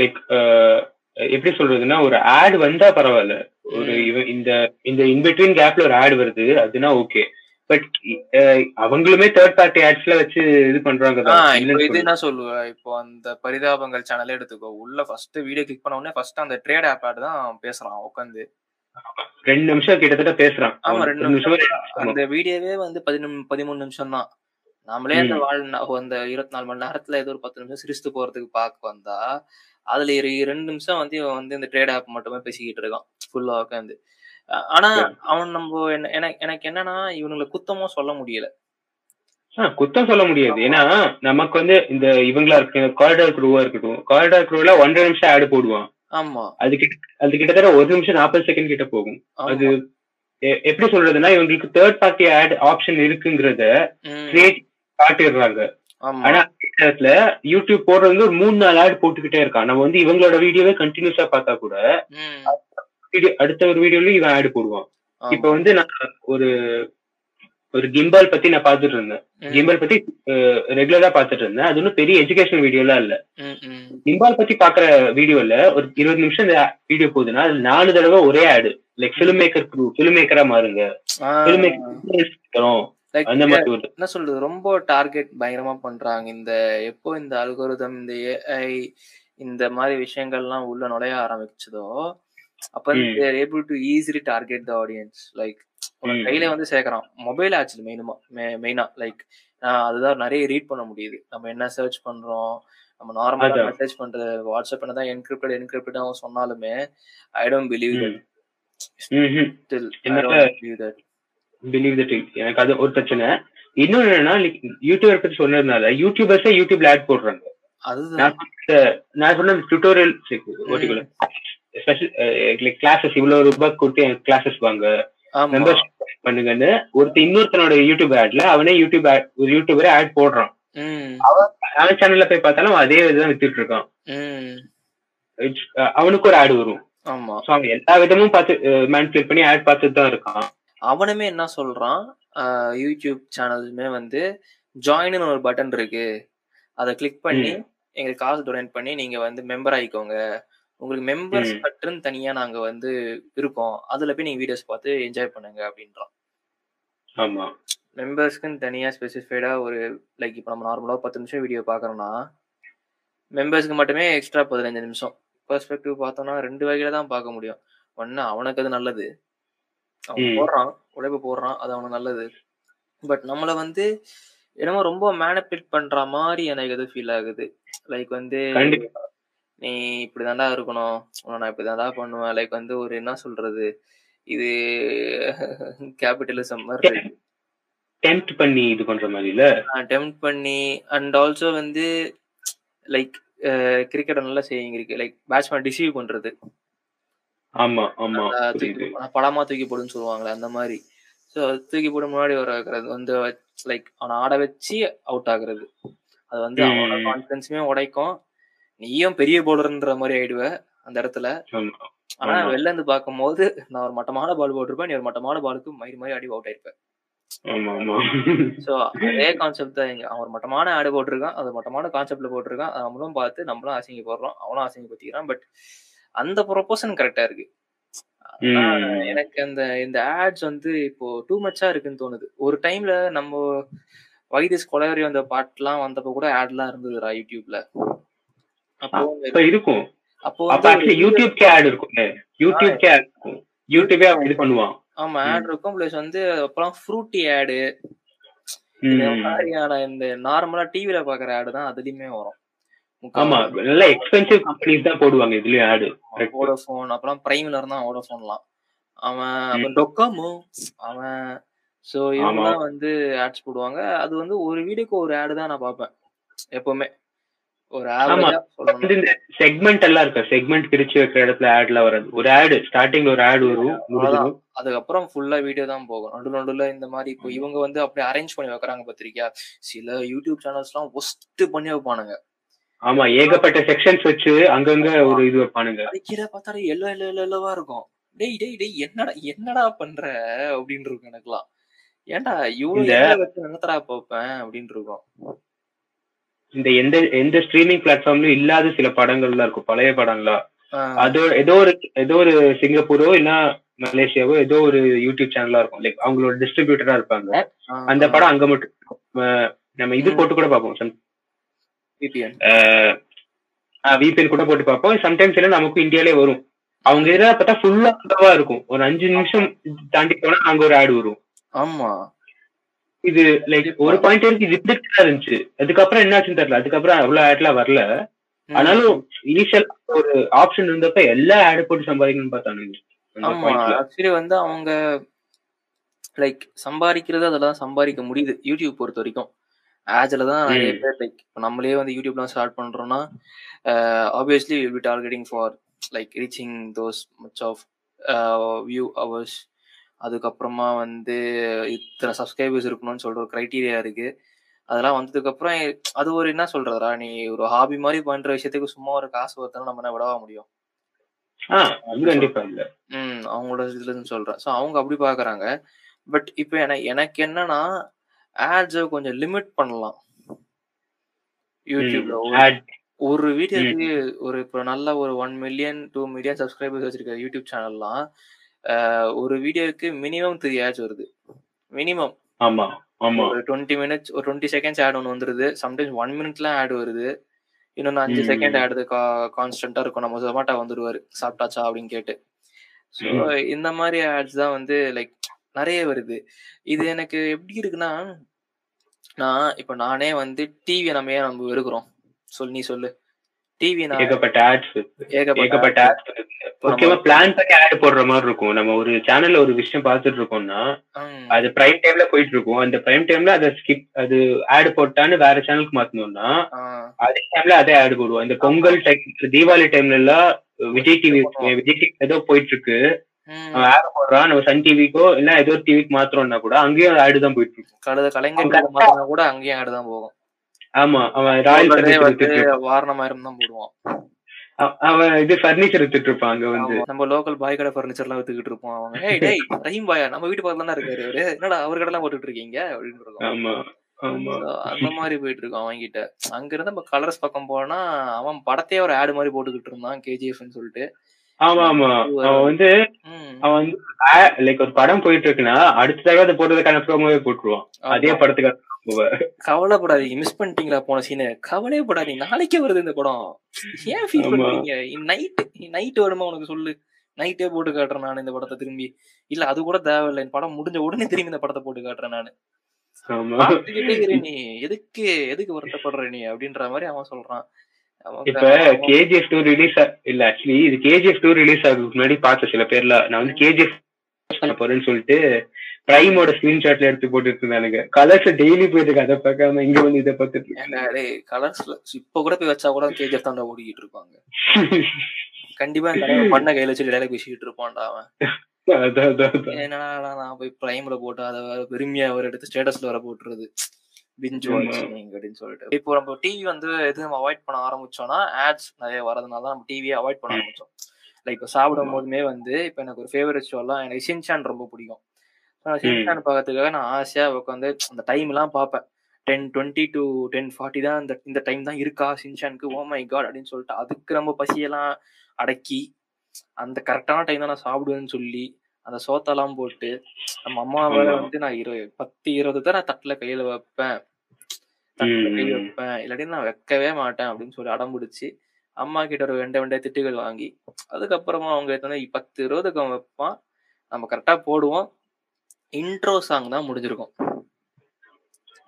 S2: லைக் எப்படி சொல்றதுன்னா ஒரு ஆட் வந்தா பரவாயில்ல. ஒரு இந்த இந்த இன்பிட்வீன் கேப்ல ஒரு ஆட் வருது அதுனா ஓகே பட் அவங்களுமே தேர்ட் பார்ட்டி ஆட்ஸ்ல வச்சு இது பண்றாங்க
S1: இது. என்ன சொல்லுவ. இப்போ அந்த பரிதாபங்கள் சேனலே எடுத்துக்கோ. உள்ள ஃபர்ஸ்ட் வீடியோ கிளிக் பண்ண உடனே ஃபர்ஸ்ட் அந்த ட்ரேட் ஆப் ஆட் தான் பேசுறான் உட்காந்து
S2: ரெண்டு நிமிஷம் கிட்டத்தட்ட பேசுறான்.
S1: ஆமா ரெண்டு
S2: நிமிஷம்
S1: அந்த வீடியோவே வந்து பதினொன்று பதிமூணு நிமிஷம் தான். நாமளே அந்த. வாழ் அந்த இருபத்தி நாலு மணி நேரத்துல ஏதோ ஒரு பத்து நிமிஷம் சிரிச்சுட்டு போறதுக்கு பார்க்க வந்தா அதுல ரெண்டு நிமிஷம் வந்து இவன் வந்து இந்த ட்ரேட் ஆப் மட்டுமே பேசிக்கிட்டு இருக்கான். ஃபுல்லா உட்காந்து ஆனா. அவன் நம்ம எனக்கு என்னன்னா இவனுங்களை குத்தமும் சொல்ல முடியல.
S2: குத்தம் சொல்ல முடியாது. ஏன்னா நமக்கு வந்து இந்த இவங்களா இருக்கு காரிடார் குரூவா இருக்கட்டும் காரிடார் குரூவ்ல ஒன்றரை நிமிஷம் ஆடு போடுவான்.
S1: ஆமா.
S2: அது கிட்ட அது கிட்டத்தட்ட ஒரு நிமிஷம் நாற்பது செகண்ட் கிட்ட போகும். அது எப்படி சொல்றதுன்னா இவங்களுக்கு தேர்ட் பார்ட்டி ஆட் ஆப்ஷன் இருக்குங்கிறத கிரியேட் காட்டிடுறாங்க. ஆனா யூடியூப் போடுறது வந்து ஒரு மூணு நாலு ஆட் போட்டுக்கிட்டே இருக்கான். நம்ம வந்து இவங்களோட வீடியோவே கண்டினியூஸா பார்த்தா கூட video- அடுத்த ஒரு வீடியோலயும் இவன் ஆட் போடுவான். இப்ப வந்து நான் ஒரு ஒரு கிம்பால் பத்தி நான் பாத்துட்டு இருந்தேன். கிம்பால் பத்தி ரெகுலரா பாத்துட்டு இருந்தேன். அது ஒன்றும் பெரிய எஜுகேஷன் வீடியோலாம் இல்ல. கிம்பால் பத்தி பாக்குற வீடியோல ஒரு இருபது நிமிஷம் இந்த வீடியோ போகுதுன்னா அது நாலு தடவை ஒரே ad like film maker film மேக்கரா மாறுங்க.
S1: ஆ,
S2: ஃபிலிம் மேக்கர் அந்த மாதிரி
S1: என்ன சொல்றது? ரொம்ப டார்கெட் பயங்கரமா பண்றாங்க. இந்த எப்போ இந்த அல்கோரிதம் இந்த ஏஐ இந்த மாதிரி விஷயங்கள்லாம் உள்ள நுழைய ஆரம்பிச்சதோ அப்ப. They're able to easily target the audience
S2: like.
S1: கையில வந்து சேர்க்கறான். மொபைல் ஆச்சு மெயினுமா மெயினா லைக் அதுதான் நிறைய ரீட் பண்ண முடியுது. நம்ம என்ன சர்ச் பண்றோம்? நம்ம நார்மலா. மெசேஜ் பண்றது வாட்ஸ்அப் என்னதான் என்கிரிப்டட் என்கிரிப்டட் அவன் சொன்னாலுமே
S2: I
S1: don't believe that
S2: believe that எனக்கு அது ஒரு பிரச்சனை. இன்னொன்னு என்னன்னா யூடியூபர் பத்தி சொன்னதுனால யூடியூபர்ஸே யூடியூப்ல ஆட் போடுறாங்க.
S1: அதுதான்.
S2: நான் சொன்ன- டுட்டோரியல் ஸ்பெஷல் லைக் கிளாஸஸ் இவ்வளவு ரூபாய் கொடுத்து கிளாஸஸ் வாங்க. மெம்பர்ஷிப் பண்ணுங்கன்னு ஒருத்தர் இன்னொருத்தனோட யூடியூப் ஆட்ல அவனே யூடியூப் ad- ஒரு யூடியூபரே ஆட் போடுறான். அவன் சேனல்ல போய் பார்த்தாலும் அதே இதுதான் வித்துட்டு இருக்கான். அவனுக்கு ஒரு ஆடு வரும்.
S1: ஆமா.
S2: அவன் எல்லா விதமும் பார்த்து மேனிபுலேட் பண்ணி ஆட் பார்த்துட்டு தான் இருக்கான்.
S1: அவனுமே என்ன சொல்றான்? யூடியூப் சேனல்ஸுமே வந்து ஜாயின்னு ஒரு பட்டன் இருக்கு. அதை கிளிக் பண்ணி எங்களுக்கு காசு டொனேட் பண்ணி நீங்க வந்து மெம்பர் ஆயிக்கோங்க. உங்களுக்கு மெம்பர்ஸ். கட்டுன்னு தனியா நாங்க வந்து இருக்கோம். அதுல போய் நீங்க வீடியோஸ் பார்த்து என்ஜாய் பண்ணுங்க அப்படின்றான்.
S2: ஆமா.
S1: மெம்பர்ஸ்க்குன்னு தனியா ஸ்பெசிஃபைடா ஒரு லைக் இப்போ நம்ம நார்மலா பத்து நிமிஷம் வீடியோ பாக்குறோம்னா மெம்பர்ஸ்க்கு மட்டுமே எக்ஸ்ட்ரா பதினஞ்சு நிமிஷம். பெர்ஸ்பெக்டிவ் பார்த்தோம்னா ரெண்டு வகையில தான் பார்க்க முடியும். ஒன்னு அவனுக்கு அது நல்லது. அவன். போடுறான் உழைப்பு போடுறான் அது அவனுக்கு நல்லது. பட் நம்மள வந்து என்னமோ ரொம்ப மேனிபுலேட் பண்ற மாதிரி எனக்கு எது ஃபீல் ஆகுது. லைக் வந்து நீ இப்படிதான்டா இருக்கணும். உன்னை நான் இப்படிதான்டா பண்ணுவேன். லைக் வந்து ஒரு என்ன சொல்றது? இது கேபிட்டலிசம் மாதிரி
S2: டெம்ப்ட் பண்ணி இது பண்ற மாதிரி இல்ல?
S1: அட்டெம்ட் பண்ணி அண்ட் ஆல்சோ வந்து லைக் கிரிக்கெட் நல்லா சேவிங் இருக்கு லைக் பேட்ஸ்மேன் டிசீவ் பண்றது.
S2: ஆமா ஆமா
S1: படமா தூக்கி போடுன்னு சொல்லுவாங்களே அந்த மாதிரி. ஸோ தூக்கி போட முன்னாடி வர வைக்கிறது வந்து லைக் அவனை ஆட வச்சு அவுட் ஆகுறது. அது வந்து. அவனோட கான்ஃபிடன்ஸுமே உடைக்கும். நீயும் பெரிய பவுலர்ன்ற மாதிரி ஆயிடுவ அந்த இடத்துல. ஆனா. வெளில இருந்து பார்க்கும்போது நான் ஒரு மட்டமான பால் போட்டிருப்பேன் நீ ஒரு மட்டமான பாலுக்கு மயிறு மாதிரி அடி அவுட் ஆயிருப்பேன் ஸோ அதே கான்செப்ட் தான் இங்க. அவன் ஒரு மட்டமான ஆடு போட்டிருக்கான் அது மட்டமான கான்செப்ட்ல போட்டிருக்கான். நம்மளும் பார்த்து நம்மளும் அசிங்கப்படுறோம் அவனும் அசிங்கப்படுத்திக்கிறான். பட் அந்த ப்ரொபோசன் கரெக்டா இருக்கு. எனக்கு அந்த இந்த ஆட்ஸ் வந்து இப்போ டூ மச்சா இருக்குன்னு தோணுது. ஒரு டைம்ல நம்ம வைதிஸ் கொலவரி வந்த பாட்டுலாம் வந்தப்போ கூட ஆட்லாம் இருந்ததுடா யூடியூப்ல அப்போ
S2: இருக்கும்.
S1: அப்போ
S2: ஆக்சுவலி யூடியூப்கே ஆட் இருக்கும்ல. யூடியூப்கே ஆட் இருக்கும். யூடியூபே அவன் இது பண்ணுவான்.
S1: ஆமா ஆட் இருக்கும். பிளஸ் வந்து அப்புறம் ஃப்ரூட்டி ஆடு மாதிரியான இந்த நார்மலா டிவில பாக்குற ஆடு தான் அதுலயுமே வரும்.
S2: ஆமா நல்ல எக்ஸ்பென்சிவ் கம்பெனிஸ் தான் போடுவாங்க இதுலயும் ஆடு
S1: வோடோஃபோன் அப்புறம் பிரைம்ல இருந்தா வோடோஃபோன்லாம் அவன் டொக்காமோ அவன் சோ இவங்கலாம் வந்து ஆட்ஸ் போடுவாங்க. அது வந்து ஒரு வீடியோக்கு ஒரு ஆடு தான் நான் பார்ப்பேன் எப்பவுமே. ஒரு
S2: இந்த செக்மெண்ட் எல்லாம் இருக்கு. செக்மெண்ட் பிரிச்சு வைக்கிற இடத்துல ஆட்ல வராது. ஒரு ஆடு ஸ்டார்டிங்ல ஒரு ஆடு வரும்
S1: அதுக்கப்புறம் ஃபுல்லா வீடியோ தான் போகும். நடு நடுல இந்த மாதிரி இப்போ இவங்க வந்து அப்படியே அரேஞ்ச் பண்ணி வைக்கிறாங்க பத்திரிக்கா சில யூடியூப் சேனல்ஸ் எல்லாம் ஒஸ்ட் பண்ணி வைப்பானுங்க.
S2: ஆமா ஏகப்பட்ட செக்ஷன்ஸ் வச்சு அங்கங்க ஒரு இது வைப்பானுங்க.
S1: அது கீழே பார்த்தாலே எல்லோ எல்லோ எல்லோ எல்லோவா இருக்கும். டேய் டேய் டேய் என்னடா என்னடா பண்ற? அப்படின்னு இருக்கும் எனக்குலாம் ஏன்டா இவ்வளவு நினைத்தரா பார்ப்பேன் அப்படின்னு இருக்கும்
S2: இந்த எந்த எந்த ஸ்ட்ரீமிங் பிளாட்ஃபார்ம்லயும் இல்லாத சில படங்கள்லாம் இருக்கும். பழைய படங்களா?
S1: ஆஹ்
S2: அது ஏதோ ஒரு ஏதோ ஒரு சிங்கப்பூரோ இல்ல மலேசியாவோ ஏதோ ஒரு யூடியூப் சேனலா இருக்கும். லைக் அவங்களோட டிஸ்ட்ரிபியூட்டரா இருப்பாங்க. அந்த படம் அங்க மட்டும் நம்ம இது போட்டு கூட பார்ப்போம். விபிஎன் கூட போட்டு பார்ப்போம். சம்டைம்ஸ் எல்லாம் நமக்கு இந்தியாலே வரும். அவங்க இதில் பார்த்தா ஃபுல்லா இருக்கும். ஒரு அஞ்சு நிமிஷம் தாண்டி போனா அங்க ஒரு ஆடு வரும்.
S1: ஆமா.
S2: இது லைக் ஒரு பாயிண்ட் வரைக்கும் இருந்துட்டு இருந்துச்சு. அதுக்கப்புறம் என்னாச்சுன்னு தெரியல. அதுக்கப்புறம் அவ்வளவு ஆட்லாம் வரல. ஆனாலும் இனிஷியல் ஒரு ஆப்ஷன் இருந்தப்ப எல்லா ஆட் போட்டு சம்பாதிக்கணும்னு பார்த்தானுங்க
S1: ஆக்சுவலி வந்து அவங்க லைக் சம்பாதிக்கிறது அதெல்லாம் சம்பாதிக்க முடியுது. யூடியூப் பொறுத்த வரைக்கும். ஆட்ஸ்ல தான் நிறைய. பேர் லைக் இப்போ நம்மளே வந்து யூடியூப்லாம் ஸ்டார்ட் பண்றோம்னா obviously will be targeting for like reaching those much of view hours அதுக்கப்புறமா வந்து இத்தனை சப்ஸ்கிரைபர்ஸ் இருக்கணும்னு சொல்ற ஒரு க்ரைட்டீரியா இருக்கு. அதெல்லாம் வந்ததுக்கு அப்புறம் அது ஒரு என்ன சொல்றதுடா நீ ஒரு ஹாபி மாதிரி பண்ற விஷயத்துக்கு சும்மா ஒரு காசு ஒருத்தனை நம்ம என்ன விடவா முடியும்?
S2: ஆஹ் அது கண்டிப்பா இல்ல.
S1: ம் அவங்களோட இதுல சொல்றேன். ஸோ அவங்க அப்படி பாக்குறாங்க. பட் இப்போ எனக்கு எனக்கு என்னன்னா ஆட்ஸை கொஞ்சம் லிமிட் பண்ணலாம். யூடியூப்ல ஒரு வீடியோக்கு ஒரு இப்போ நல்ல ஒரு one million two million subscribers வச்சிருக்க யூடியூப் சேனல்லாம் ஒரு வீடியோக்கு மினிமம் த்ரீ ஆட்ஸ் வருது. மினிமம்
S2: ஆமா ஆமா.
S1: ஒரு டுவெண்ட்டி மினிட்ஸ் ஒரு டுவெண்ட்டி செகண்ட்ஸ் ஆட் ஒன்று வந்துருது. சம்டைம்ஸ் ஒன் மினிட்லாம் ஆட் வருது. இன்னொன்று அஞ்சு. செகண்ட் ஆடு கான்ஸ்டன்டா இருக்கும். நம்ம ஜொமாட்டோ வந்துருவாரு. சாப்பிட்டாச்சா? அப்படின்னு கேட்டு. ஸோ இந்த மாதிரி ஆட்ஸ் தான் வந்து லைக் நிறைய வருது. இது எனக்கு எப்படி இருக்குன்னா நான் இப்போ நானே வந்து டிவியை நம்ம ஏன் நம்ம வெறுக்கிறோம்? சொல் நீ சொல்லு. டிவி
S2: ஏகப்பட்ட ஆட்ஸ்
S1: ஏகப்பட்ட
S2: முக்கியமா பிளான் பண்ணி ஆட் போடுற மாதிரி இருக்கும். நம்ம ஒரு சேனல்ல ஒரு விஷயம் பார்த்துட்டு இருக்கோம்னா அது பிரைம் டைம்ல போயிட்டு இருக்கும். அந்த பிரைம் டைம்ல அதை ஸ்கிப் அது ஆட் போட்டான்னு வேற சேனலுக்கு மாத்தணும்னா அதே டைம்ல அதே ஆட் போடுவோம். இந்த பொங்கல் டைம் தீபாவளி டைம்ல எல்லாம் விஜய் டிவி விஜய் டிவி ஏதோ போயிட்டு இருக்கு ஆட் போடுறான் நம்ம சன் டிவிக்கோ இல்ல ஏதோ டிவிக்கு மாத்திரம்னா கூட அங்கேயும் ஆடு தான் போயிட்டு இருக்கும்
S1: கலைஞர் கூட அங்கேயும் ஆடு தான் போகும்.
S2: ஆமா அவன் ராயல்
S1: போடுறதே
S2: ஃபர்னிச்சர்
S1: வந்து
S2: வித்துட்டு இருப்பான்.
S1: வாரணமாயிரம் தான் போடுவான்.
S2: அவ- அவன் இது ஃபர்னிச்சர் வித்துட்டு இருப்பான் அங்க வந்து.
S1: நம்ம லோக்கல் பாய் கடை ஃபர்னிச்சர்லாம் வித்துக்கிட்டு இருப்போம் அவங்க ஏய் டேய் ரஹீம் பாயா நம்ம வீட்டு பக்கத்துல தான் இருக்காரு அவரு என்னடா அவர் கடைலாம் போட்டுட்டு இருக்கீங்க? அப்படின்னு
S2: ஆமா
S1: அந்த மாதிரி போயிட்டு இருக்கோம் அவங்க கிட்ட. அங்க இருந்து நம்ம கலர்ஸ் பக்கம் போனா அவன் படத்தையே ஒரு ஆடு மாதிரி போட்டுக்கிட்டு இருந்தான் கேஜிஎஃப்னு சொல்லிட்டு.
S2: ஆமா ஆமா. அவன் வந்து அவன் வந்து லைக் ஒரு படம் போயிட்டு இருக்குன்னா அடுத்த தடவை அதை போடுறதுக்கான ப்ரோமோவே போட்டுருவான். அதே. படத்துக்கான.
S1: கவலைப்படாதீங்க மிஸ் பண்ணிட்டீங்களா போன சீனு கவலையப்படாதீங்க நாளைக்கே வருது இந்த படம். ஏன் ஃபீல். பண்றீங்க? நைட் நைட் வருமா உனக்கு சொல்லு. நைட்டே போட்டு காட்டுறேன் நான் இந்த படத்தை திரும்பி. இல்ல அது கூட தேவையில்லை இந்த படம் முடிஞ்ச உடனே திரும்பி இந்த படத்தை போட்டு காட்டுறேன் நான். நீ. எதுக்கு எதுக்கு வருத்தப்படுற நீ அப்படின்ற மாதிரி அவன் சொல்றான்.
S2: இப்ப கேஜிஎஃப் டூ ரிலீஸ் இல்ல ஆக்சுவலி இது கேஜிஎஃப் டூ ரிலீஸ் ஆகுறதுக்கு முன்னாடி பார்த்த சில பேர்ல நான் வந்து கேஜிஎஃப் போறேன்னு சொல்லிட்டு பிரைமோட ஸ்கிரீன்ஷாட்ல எடுத்து போட்டுட்டு இருந்தானுங்க கலர்ஸ் டெய்லி போயிட்டு இருக்கு அதை பார்க்காம இங்க வந்து இதை பார்த்துட்டு
S1: கலர்ஸ்ல இப்ப கூட போய் வச்சா கூட கேஜிஎஃப் தாண்டா ஓடிக்கிட்டு இருப்பாங்க. கண்டிப்பா பண்ண கையில வச்சு டைலாக் பேசிக்கிட்டு இருப்பான்டா அவன். என்னடா நான் போய் பிரைம்ல போட்டு அதை பெருமையா அவர் எடுத்து ஸ்டேட்டஸ்ல வர போட்டுறது. பிஞ்ச். வாட்சிங் அப்படின்னு சொல்லிட்டு. இப்போ நம்ம டிவி வந்து எது நம்ம அவாய்ட் பண்ண ஆரம்பிச்சோம்னா ஆட்ஸ் நிறைய வரதுனால தான் நம்ம டிவியை அவாய்ட் பண்ண ஆரம்பிச்சோம். லைக் இப்போ சாப்பிடும் போதுமே வந்து இப்போ எனக்கு ஒரு ஃபேவரட் ஷோலாம் எனக்கு சின்சான் ரொம்ப பிடிக்கும். நான் சின்சான் பார்க்கறதுக்காக நான் ஆசையா உட்காந்து அந்த டைம் எல்லாம் பார்ப்பேன். Ten twenty to ten forty தான் இந்த இந்த டைம் தான் இருக்கா சின்சானுக்கு ஓ மை காட் அப்படின்னு சொல்லிட்டு அதுக்கு நம்ம பசியெல்லாம் அடக்கி அந்த கரெக்டான டைம் தான் நான் சாப்பிடுவேன்னு சொல்லி அந்த சோத்தெல்லாம் போட்டு நம்ம அம்மா வேற
S2: ஆமா.
S1: வந்து நான் இருபது பத்து இருபது தான் நான் தட்டுல கையில வைப்பேன். தட்டுல கை. வைப்பேன். இல்லாட்டி நான் வைக்கவே மாட்டேன் அப்படின்னு சொல்லி அடம் பிடிச்சி அம்மா கிட்ட ஒரு வெண்டை வெண்டை திட்டுகள் வாங்கி அதுக்கப்புறமா அவங்க வந்து பத்து இருபதுக்கு அவன் வைப்பான். நம்ம கரெக்டா போடுவோம். இன்ட்ரோ சாங் தான் முடிஞ்சிருக்கும்.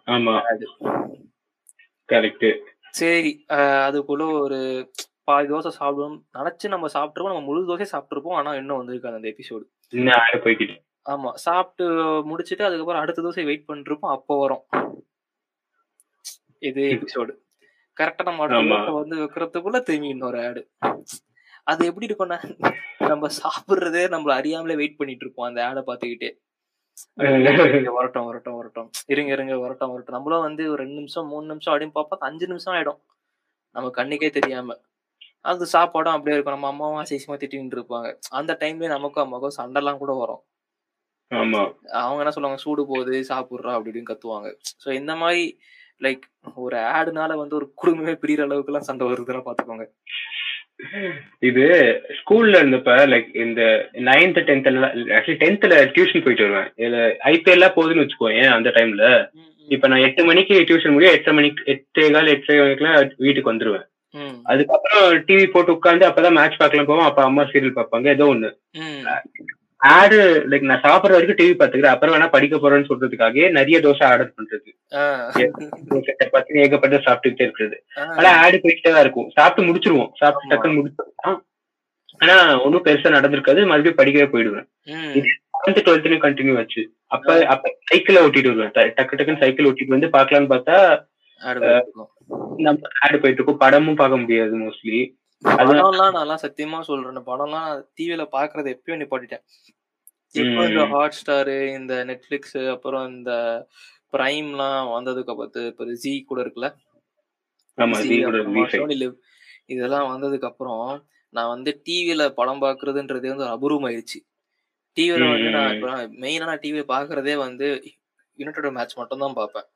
S2: ஆமா. கரெக்ட்
S1: சரி அதுக்குள்ள ஒரு பாதி தோசை சாப்பிடுவோம். நினைச்சு நம்ம சாப்பிட்டுருப்போம். நம்ம முழு தோசை சாப்பிட்டுருப்போம். ஆனா இன்னும் வந்திருக்காது அந்த எபிசோடு ஆமா. சாப்பிட்டு முடிச்சிட்டு அதுக்கப்புறம் அடுத்த தோசை வெயிட் பண்ணிருப்போம் அப்போ வரும். இது எபிசோடு கரெக்டா நம்ம வந்து வைக்கிறதுக்குள்ள திரும்பி இன்னொரு ஆடு அது எப்படி இருக்கும்னா நம்ம சாப்பிடுறதே நம்மள அறியாமலே வெயிட் பண்ணிட்டு இருப்போம் அந்த ஆடை பார்த்துக்கிட்டே. இருங்க, வரட்டும் வரட்டும் வரட்டும். இருங்க இருங்க வரட்டும் வரட்டும். நம்மளும் வந்து ஒரு ரெண்டு நிமிஷம் மூணு நிமிஷம் அப்படின்னு பார்ப்போம் அஞ்சு நிமிஷம் ஆயிடும். நம்ம கண்ணுக்கே தெரியாம. அது சாப்பாடும் அப்படியே இருக்கும். நம்ம அம்மாவும் அசிசமா திட்டின்னு இருப்பாங்க. அந்த டைம்ல நமக்கும் அம்மாவுக்கும் சண்டைலாம் கூட வரும். அவங்க என்ன சொல்லுவாங்க? சூடு போகுது சாப்பிடுறா அப்படி இப்படின்னு கத்துவாங்க. ஸோ இந்த மாதிரி லைக் ஒரு ஆடுனால வந்து ஒரு குடும்பமே பிரியிற அளவுக்கு எல்லாம் சண்டை வருதுன்னா பாத்துக்கோங்க.
S2: இது ஸ்கூல்ல இருந்தப்ப லைக் இந்த நைன்த் டென்த்ல ஆக்சுவலி டென்த்ல டியூஷன் போயிட்டு வருவேன். இதுல ஐபிஎல் போகுதுன்னு வச்சுக்கோங்க அந்த டைம்ல இப்ப நான் எட்டு மணிக்கு டியூஷன் முடியும் எட்டரை மணிக்கு எட்டே கால் எட்டரை மணிக்கெல்லாம் வீட்டுக்கு வந்துருவேன். அதுக்கப்புறம் டிவி போட்டு உட்காந்து அப்பதான் மேட்ச் பார்க்கலாம் போவோம். அப்ப அம்மா சீரியல் பார்ப்பாங்க ஏதோ ஒண்ணு. ஆடு லைக் நான் சாப்பிடுற வரைக்கும் டிவி பாத்துக்கிறேன் அப்புறம் வேணா படிக்க போறேன்னு சொல்றதுக்காகவே நிறைய தோசை ஆர்டர் பண்றது. சப்பாத்தி ஏகப்பட்ட சாப்பிட்டுக்கிட்டே இருக்கிறது. ஆனா ஆடு போயிட்டே தான் இருக்கும். சாப்பிட்டு முடிச்சிருவோம். சாப்பிட்டு. டக்குன்னு முடிச்சிருவோம். ஆனா ஒன்றும் பெருசா நடந்திருக்காது. மறுபடியும் படிக்கவே போயிடுவேன். லெவன்த் டுவெல்த்லயும் கண்டினியூ வச்சு அப்ப அப்ப சைக்கிள் ஓட்டிட்டு வருவேன். டக்கு டக்குன்னு சைக்கிள் ஓட்டிட்டு வந்து பாக்கலாம்னு பார்த்தா நம்ம ஆடு போயிட்டு இருக்கும். படமும் பார்க்க முடியாது மோஸ்ட்லி
S1: படம்லாம் நான்லாம் சத்தியமா சொல்றேன். படம்லாம் டிவில பாக்குறது எப்பயும் நிப்பாட்டிட்டேன். இப்போ இந்த. ஹாட் ஸ்டாரு இந்த நெட்ஃபிளிக்ஸ் அப்புறம் இந்த பிரைம்லாம் வந்ததுக்கு பார்த்து இப்போ ஜி கூட இருக்குல்ல? இதெல்லாம் வந்ததுக்கு அப்புறம் நான் வந்து டிவில படம் பாக்குறதுன்றதே வந்து அபூர்வம் ஆயிடுச்சு டிவில
S2: ம்,
S1: வந்து நான். இப்போ மெயினா நான் டிவி பாக்குறதே வந்து யுனைடெட் மேட்ச் மட்டும் தான் பார்ப்பேன்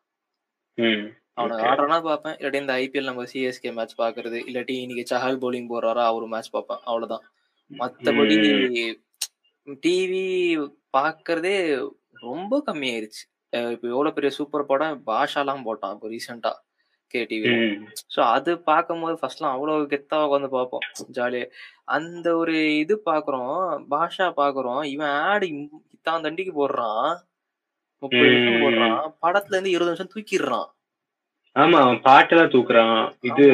S2: Okay.
S1: ஆடுறனா பார்ப்பேன். இல்லாட்டி இந்த ஐபிஎல் நம்ம சிஎஸ்கே மேட்ச் பாக்குறது இல்லாட்டி இன்னைக்கு சஹால் பவுலிங் போடுறாரா அவரு மேட்ச் பார்ப்பேன். அவ்வளவுதான். மத்தபடி டிவி பாக்குறதே ரொம்ப கம்மியாயிருச்சு. அஹ் இப்போ எவ்வளவு பெரிய சூப்பர் படம்? பாஷாலாம் போட்டான் இப்போ ரீசெண்டா கே டிவில
S2: ம்.
S1: ஸோ அது பார்க்கும்போது ஃபர்ஸ்ட்லாம் அவ்வளோ கெத்தா உட்காந்து பார்ப்போம் ஜாலியா அந்த ஒரு இது பார்க்குறோம் பாஷா பார்க்குறோம். இவன் ஆடு இத்தான் தண்டிக்கு போடுறான். முப்பது நிமிஷம். போடுறான். படத்துல இருந்து இருபது நிமிஷம் தூக்கிடுறான்.
S2: ஆமா அவன் பாட்டெல்லாம் தூக்குறான். இது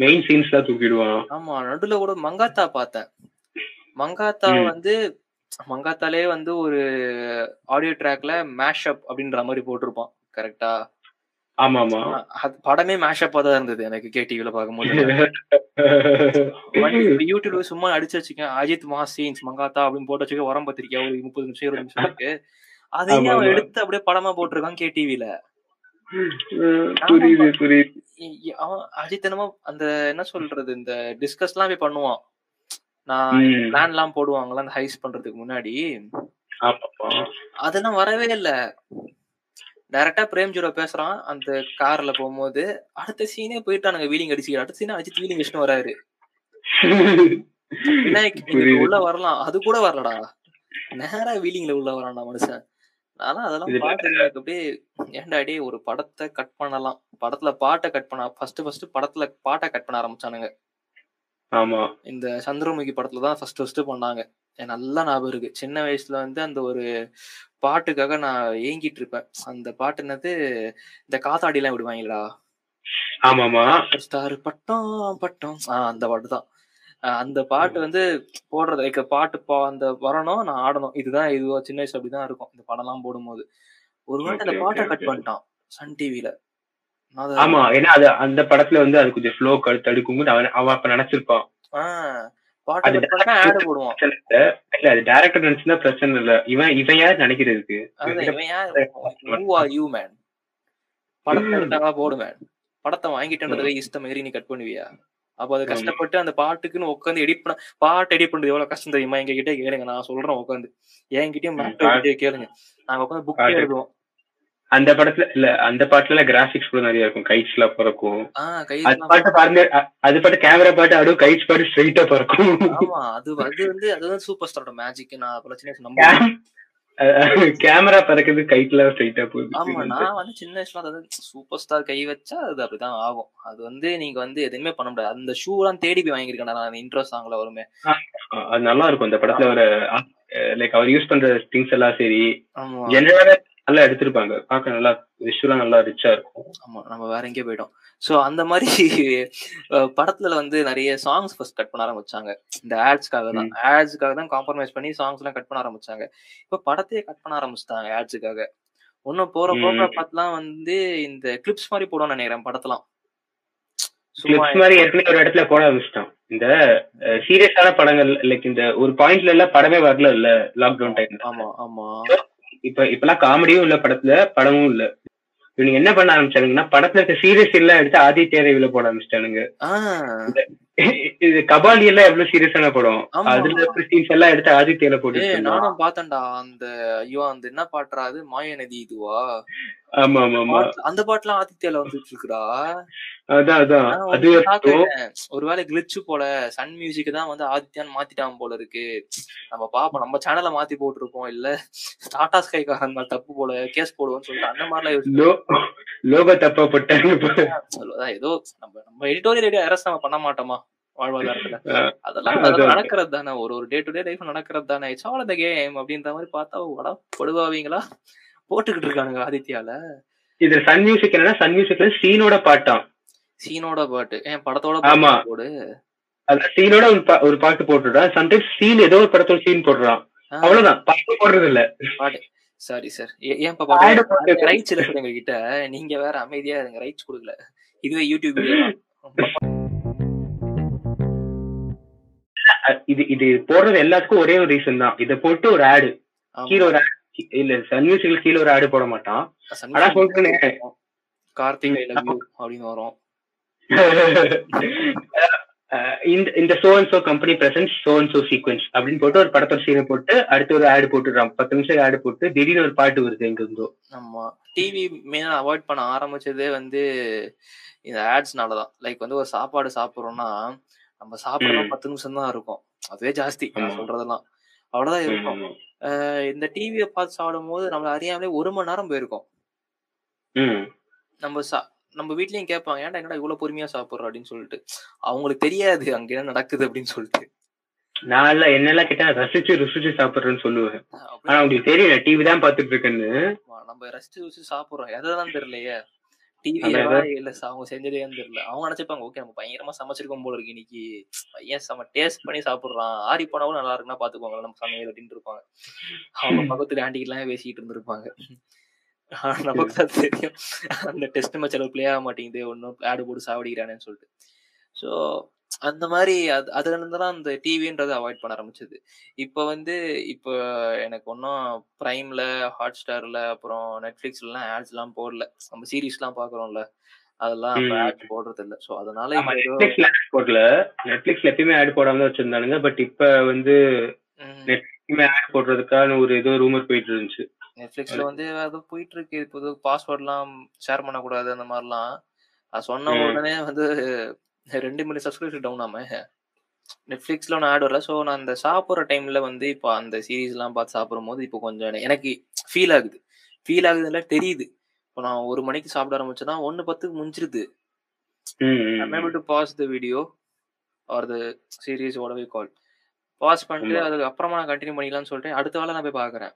S2: மெயின் சீன்ஸ் எல்லாம் தூக்கிடுவான்.
S1: ஆமா நடுவுல கூட மங்காத்தா பார்த்தேன். மங்காத்தா
S2: ம்.
S1: வந்து மங்காத்தாலே வந்து ஒரு ஆடியோ ட்ராக்ல மேஷப் அப்படின்ற மாதிரி போட்டிருப்பான் கரெக்டா
S2: ஆமா ஆமா.
S1: படமே மேஷப்பா தான் இருந்தது எனக்கு கேடிவில பார்க்கும்போது. வண்டி இப்ப யூடியூப்ல சும்மா அடிச்சு வச்சுக்கேன். அஜித் மாஸ் சீன்ஸ் மங்காத்தா அப்படின்னு போட்டு வச்சுக்க உரம் பத்திரிக்கை ஒரு முப்பது நிமிஷம் இருபது நிமிஷம் இருக்கு. அதையும் அவன். எடுத்து அப்படியே படமா போட்டிருக்கான் கேடிவில
S2: புரியுது புரியுது.
S1: அவன் அஜித் என்னமோ அந்த என்ன சொல்றது இந்த டிஸ்கஸ் எல்லாம் போய் பண்ணுவான். நான். பிளான் எல்லாம் போடுவாங்கல்ல அந்த ஹைஸ் பண்றதுக்கு முன்னாடி. அதெல்லாம் வரவே இல்ல. டைரக்டா பிரேம் ஜீரோ பேசுறான் அந்த கார்ல போகும்போது. அடுத்த சீனே போயிட்டானுங்க வீலிங் அடிச்சு அடுத்த சீனே அஜித் வீலிங் வச்சுட்டு வராரு. விநாயக். உள்ள வரலாம். அது கூட வரலடா. நேரா வீலிங்ல உள்ள வரான்டா மனுஷன். ஆனா அதெல்லாம் பாட்டு அப்படியே ஏன்டா டேய் ஒரு படத்தை கட் பண்ணலாம். படத்துல பாட்டை கட் பண்ண ஃபர்ஸ்ட் ஃபர்ஸ்ட் படத்துல பாட்டை கட் பண்ண ஆரம்பிச்சானுங்க.
S2: ஆமா.
S1: இந்த சந்திரமுகி படத்துல தான் ஃபர்ஸ்ட் ஃபர்ஸ்ட் பண்ணாங்க. நல்லா ஞாபகம் இருக்கு. சின்ன வயசுல வந்து அந்த ஒரு பாட்டுக்காக நான் ஏங்கிட்டு இருப்பேன். அந்த பாட்டு என்னது? இந்த காத்தாடி எல்லாம் விடுவாங்களா
S2: ஆமாமா.
S1: ஸ்டார் பட்டம் பட்டம். ஆஹ் அந்த பாட்டு தான். அந்த பாட்டு வந்து போடுறது லைக் பாட்டு பா அந்த வரணும் நான் ஆடணும். இதுதான் இதுவா சின்ன வயசு அப்படிதான் இருக்கும். இந்த படம்லாம் போடும்போது. ஒரு வாட்டி அந்த பாட்டை கட். பண்ணிட்டான் சன் டிவில.
S2: ஆமா ஏன்னா அது அந்த படத்துல வந்து அது கொஞ்சம் ஃப்ளோ தடுக்கும் போது அவன் அவன் அப்ப நினைச்சிருப்பான்.
S1: கட் போடுவான்.
S2: இல்ல. அது டேரக்டர் நினைச்சுதான் பிரச்சனை இல்ல. இவன் இவன் யார் நினைக்கிறதுக்கு
S1: அதுதான் இவன் யார்? who are you man? படத்தை எடுத்தாங்களா போடு மேன் படத்தை வாங்கிட்டேன்றதுல இஷ்டம் மாரி நீ கட் பண்ணுவியா? அப்ப அது. கஷ்டப்பட்டு அந்த பாட்டுக்குன்னு உட்காந்து எடிட் பண்ண பாட்டு எடிட் பண்றது எவ்வளவு கஷ்டம் தெரியுமா எங்க கிட்டே கேளுங்க நான் சொல்றேன் உட்காந்து என்கிட்டயும் மேக்டோ கேளுங்க. நாங்க உட்காந்து புக். எழுதுவோம்.
S2: அந்த படத்துல இல்ல அந்த பாட்டுல கிராபிக்ஸ் கூட நிறைய இருக்கும். கைட்ஸ் எல்லாம் பறக்கும். அது பாட்டு பாருங்க அது பாட்டு கேமரா பாட்டு அதுவும் கைட்ஸ் பாட்டு ஸ்ட்ரைட்டா பறக்கும்.
S1: ஆமா அது அது வந்து அது வந்து சூப்பர் ஸ்டாரோட மேஜிக் நான் நம்ப
S2: கேமரா பறக்குது கைட்ல ஸ்ட்ரைட்டா
S1: ஆமா
S2: போகுது
S1: நான் வந்து சின்ன வயசுல அதாவது சூப்பர் ஸ்டார் கை வச்சா அது அப்படிதான் ஆகும். அது வந்து நீங்க வந்து எதுவுமே பண்ண முடியாது. அந்த ஷூ எல்லாம் தேடி போய் வாங்கியிருக்கேன் நான் இன்ட்ரோ சாங்ல வருமே.
S2: அது நல்லா இருக்கும். அந்த படத்துல வர லைக் அவர் யூஸ் பண்ற திங்ஸ் எல்லாம் சரி.
S1: ஆமா.
S2: ஜெனரலா நல்லா எடுத்திருப்பாங்க. பார்க்க நல்லா விஷுவலா நல்லா ரிச்சா இருக்கும்.
S1: ஆமா நம்ம வேற எங்கேயோ போயிட்டோம். சோ அந்த மாதிரி படத்துல வந்து நிறைய சாங்ஸ் ஃபர்ஸ்ட் கட் பண்ண ஆரம்பிச்சாங்க. இந்த ஆட்ஸ்க்காக தான். ஆட்ஸ்க்காக தான் காம்ப்ரமைஸ் பண்ணி சாங்ஸ் எல்லாம் கட் பண்ண ஆரம்பிச்சாங்க. இப்ப படத்தையே கட் பண்ண ஆரம்பிச்சிட்டாங்க ஆட்ஸுக்காக இன்னும் போற
S2: ம்.
S1: பார்த்தலாம் வந்து இந்த கிளிப்ஸ் மாதிரி போடுவோம்னு நினைக்கிறேன் படத்தெல்லாம்.
S2: கிளிப்ஸ் மாதிரி ஏற்கனவே ஒரு இடத்துல போட ஆரம்பிச்சிட்டான் இந்த சீரியஸான படங்கள் லைக் இந்த ஒரு பாயிண்ட்ல எல்லாம் படமே வரல இல்ல லாக்டவுன் டைம்ல
S1: ஆமா ஆமா.
S2: இப்ப இப்பெல்லாம் காமெடியும் இல்ல படத்துல படமும் இல்ல. இவனுங்க என்ன பண்ண ஆரம்பிச்சானுங்கன்னா படத்துல இருக்க சீரியஸ் எல்லாம் எடுத்து ஆதித்ய ரவில போட ஆரம்பிச்சிட்டானுங்க. இது கபாலி எல்லாம் எவ்வளவு சீரியஸான படம். அதுல சீன்ஸ் எல்லாம் எடுத்து ஆதித்யல போட்டு.
S1: நானும் பார்த்தேன்டா அந்த ஐயோ அந்த என்ன பாட்டுறா அது? மாயநதி இதுவா?
S2: ஆமா ஆமா ஆமா.
S1: பாட்டு- அந்த பாட்டுலாம் ஆதித்யால வந்துட்டு இருக்குடா.
S2: அதான் அதான். அது.
S1: ஒருவேளை கிளிச்சு போல சன் மியூசிக் தான் வந்து ஆதித்யான்னு மாத்திட்டான் போல இருக்கு. நம்ம பாப்போம். நம்ம சேனலை மாத்தி போட்டிருப்போம். இல்ல டாடா ஸ்கைக்காரன் மேல தப்பு போல கேஸ் போடுவோம்னு சொல்லிட்டு அந்த மாதிரிலாம்
S2: லோகோ தப்பா போட்டாங்க
S1: ஏதோ நம்ம நம்ம எடிட்டோரியல் அரசு நம்ம பண்ண மாட்டோமா வாழ்வாதாரத்துல? அதெல்லாம். நடக்கிறது தானே. ஒரு ஒரு டே டு டே லைஃப் நடக்கிறது தானே. இட்ஸ் ஆல் த கேம் அப்படின்ற மாதிரி பார்த்தா வடா படுவாவீங்களா? போட்டுக்கிட்டு இருக்கானுங்க ஆதித்யால.
S2: இது சன் மியூசிக் என்னன்னா சன் மியூசிக்ல சீனோட பாட்டாம்.
S1: சீனோட பாட்டு. ஏன் படத்தோட
S2: ஆமா.
S1: போடு.
S2: அந்த சீனோட ஒரு பாட்டு போட்டுடுறான் சம்டைம்ஸ் சீன் ஏதோ ஒரு படத்தோட சீன் போடுறான் அவ்வளவுதான். பாட்டு போடுறது இல்ல
S1: பாட்டு. Sorry sir. ஏன் பாட்டு ரைட்ஸ் இல்ல சார் எங்ககிட்ட. நீங்க வேற அமைதியா இருங்க. ரைட்ஸ் கொடுக்கல. இதுவே யூடியூப்
S2: இது இது போடுறது எல்லாத்துக்கும் ஒரே ஒரு ரீசன் தான். இதை போட்டு ஒரு ஆடு. கீழே ஒரு ad இல்ல சன் மியூசிக்ல கீழே ஒரு ஆடு போட மாட்டான். ஆனா சொல்றேனே.
S1: கார்த்திக் அப்படின்னு வரும்.
S2: இந்த இந்த so and so company presence so and so sequence அப்படின்னு போட்டு ஒரு படத்தோட சீனை போட்டு அடுத்து ஒரு ஆடு போட்டுடுறான். பத்து நிமிஷம் ஆடு போட்டு திடீர்னு ஒரு பாட்டு வருது எங்க இருந்தோ.
S1: ஆமா. டிவி மெயினா அவாய்ட் பண்ண ஆரம்பிச்சதே வந்து இந்த ஆட்ஸ்னால தான். லைக் வந்து ஒரு சாப்பாடு சாப்பிடுறோம்னா நம்ம சாப்பிடறோம்
S2: ம்.
S1: பத்து நிமிஷம் தான் இருக்கும். அதுவே ஜாஸ்தி. சொல்றதெல்லாம். அவ்வளவுதான் இருக்கும். இந்த டிவியை பார்த்து சாப்பிடும் போது நம்மள அறியாமலே ஒரு மணி நேரம் போயிருக்கும். நம்ம சா நம்ம வீட்லயும் கேட்பாங்க ஏன்டா என்னடா இவ்வளவு பொறுமையா சாப்பிடுற? அப்படின்னு சொல்லிட்டு. அவங்களுக்கு தெரியாது அங்க என்ன நடக்குது அப்படின்னு சொல்லிட்டு.
S2: நான் என்னெல்லாம் கேட்டா ரசிச்சு ருசிச்சு சாப்பிடுறேன்னு சொல்லுவேன். ஆனா உங்களுக்கு தெரியும் டிவி தான் பாத்துட்டு இருக்கேன்னு.
S1: நம்ம ரசிச்சு ருசிச்சு சாப்பிடுறோம். எதான் தெரியலையே. டிவி
S2: அதான்
S1: இல்ல சா- அவங்க செஞ்சதேன்னு தெரியல. அவங்க நினைச்சுப்பாங்க ஓகே நம்ம பயங்கரமா சமைச்சிருக்கோம் போல இருக்கு இன்னைக்கு. பையன் செம டேஸ்ட் பண்ணி சாப்பிடுறான். ஆறி போனாவும் நல்லா இருக்குன்னா பாத்துக்கோங்க நம்ம சமையல் அப்படின்னு இருப்பாங்க. அவங்க பக்கத்துல ஆண்டிக்கு எல்லாம் பேசிட்டு இருந்திருப்பாங்க நமக்கு தான் தெரியும். அந்த டெஸ்ட் மேட்ச் அளவு பிளே ஆக மாட்டேங்குது. ஒன்னும் ஆடு போட்டு சாவடிக்கிறானேன்னு சொல்லிட்டு. ஸோ அந்த மாதிரி அது அதுல இருந்து தான் அந்த டிவின்றது அவாய்ட் பண்ண ஆரம்பிச்சது. இப்போ வந்து இப்போ எனக்கு ஒன்றும் ப்ரைம்ல ஹாட் ஸ்டார்ல அப்புறம் நெட்ஃபிளிக்ஸ்லாம் ஆட்ஸ் எல்லாம் போடல. நம்ம சீரீஸ்லாம் பாக்குறோம்ல. அதெல்லாம். ஆட் போடுறது இல்ல ஸோ அதனால
S2: போடல. நெட்ஃபிளிக்ஸ்ல எப்பயுமே ஆட் போடாம தான் வச்சிருந்தானுங்க. பட் இப்ப வந்து
S1: ம்,
S2: எப்பயுமே ஆட் போடுறதுக்கான ஒரு ஏதோ ரூமர் போயிட்டு இருந்துச்சு.
S1: நெட்ஃபிளிக்ஸ்ல வந்து அது போயிட்டு இருக்கு. இப்போ பாஸ்வேர்ட்லாம் ஷேர் பண்ணக்கூடாது அந்த மாதிரிலாம் சொன்ன. உடனே வந்து ரெண்டு மில்லியன் சப்ஸ்கிரிப்ஷன் டவுன் ஆம. நெட்ஃபிளிக்ஸ்ல ஒன்று ஆட் வரல. ஸோ நான் அந்த சாப்பிட்ற டைம்ல வந்து இப்போ அந்த சீரீஸ்லாம் பார்த்து சாப்பிடும் போது இப்போ கொஞ்சம் எனக்கு- ஃபீல் ஆகுது. ஃபீல் ஆகுதுல தெரியுது. இப்போ நான் ஒரு மணிக்கு சாப்பிட ஆரம்பிச்சேன்னா ஒன்று பத்துக்கு முடிஞ்சிருது pause the video or the series whatever you call. Pass பண்ணிட்டு. அதுக்கு அப்புறமா நான் கண்டினியூ பண்ணிக்கலாம்னு சொல்லிட்டு அடுத்த வேலை நான் போய் பாக்குறேன்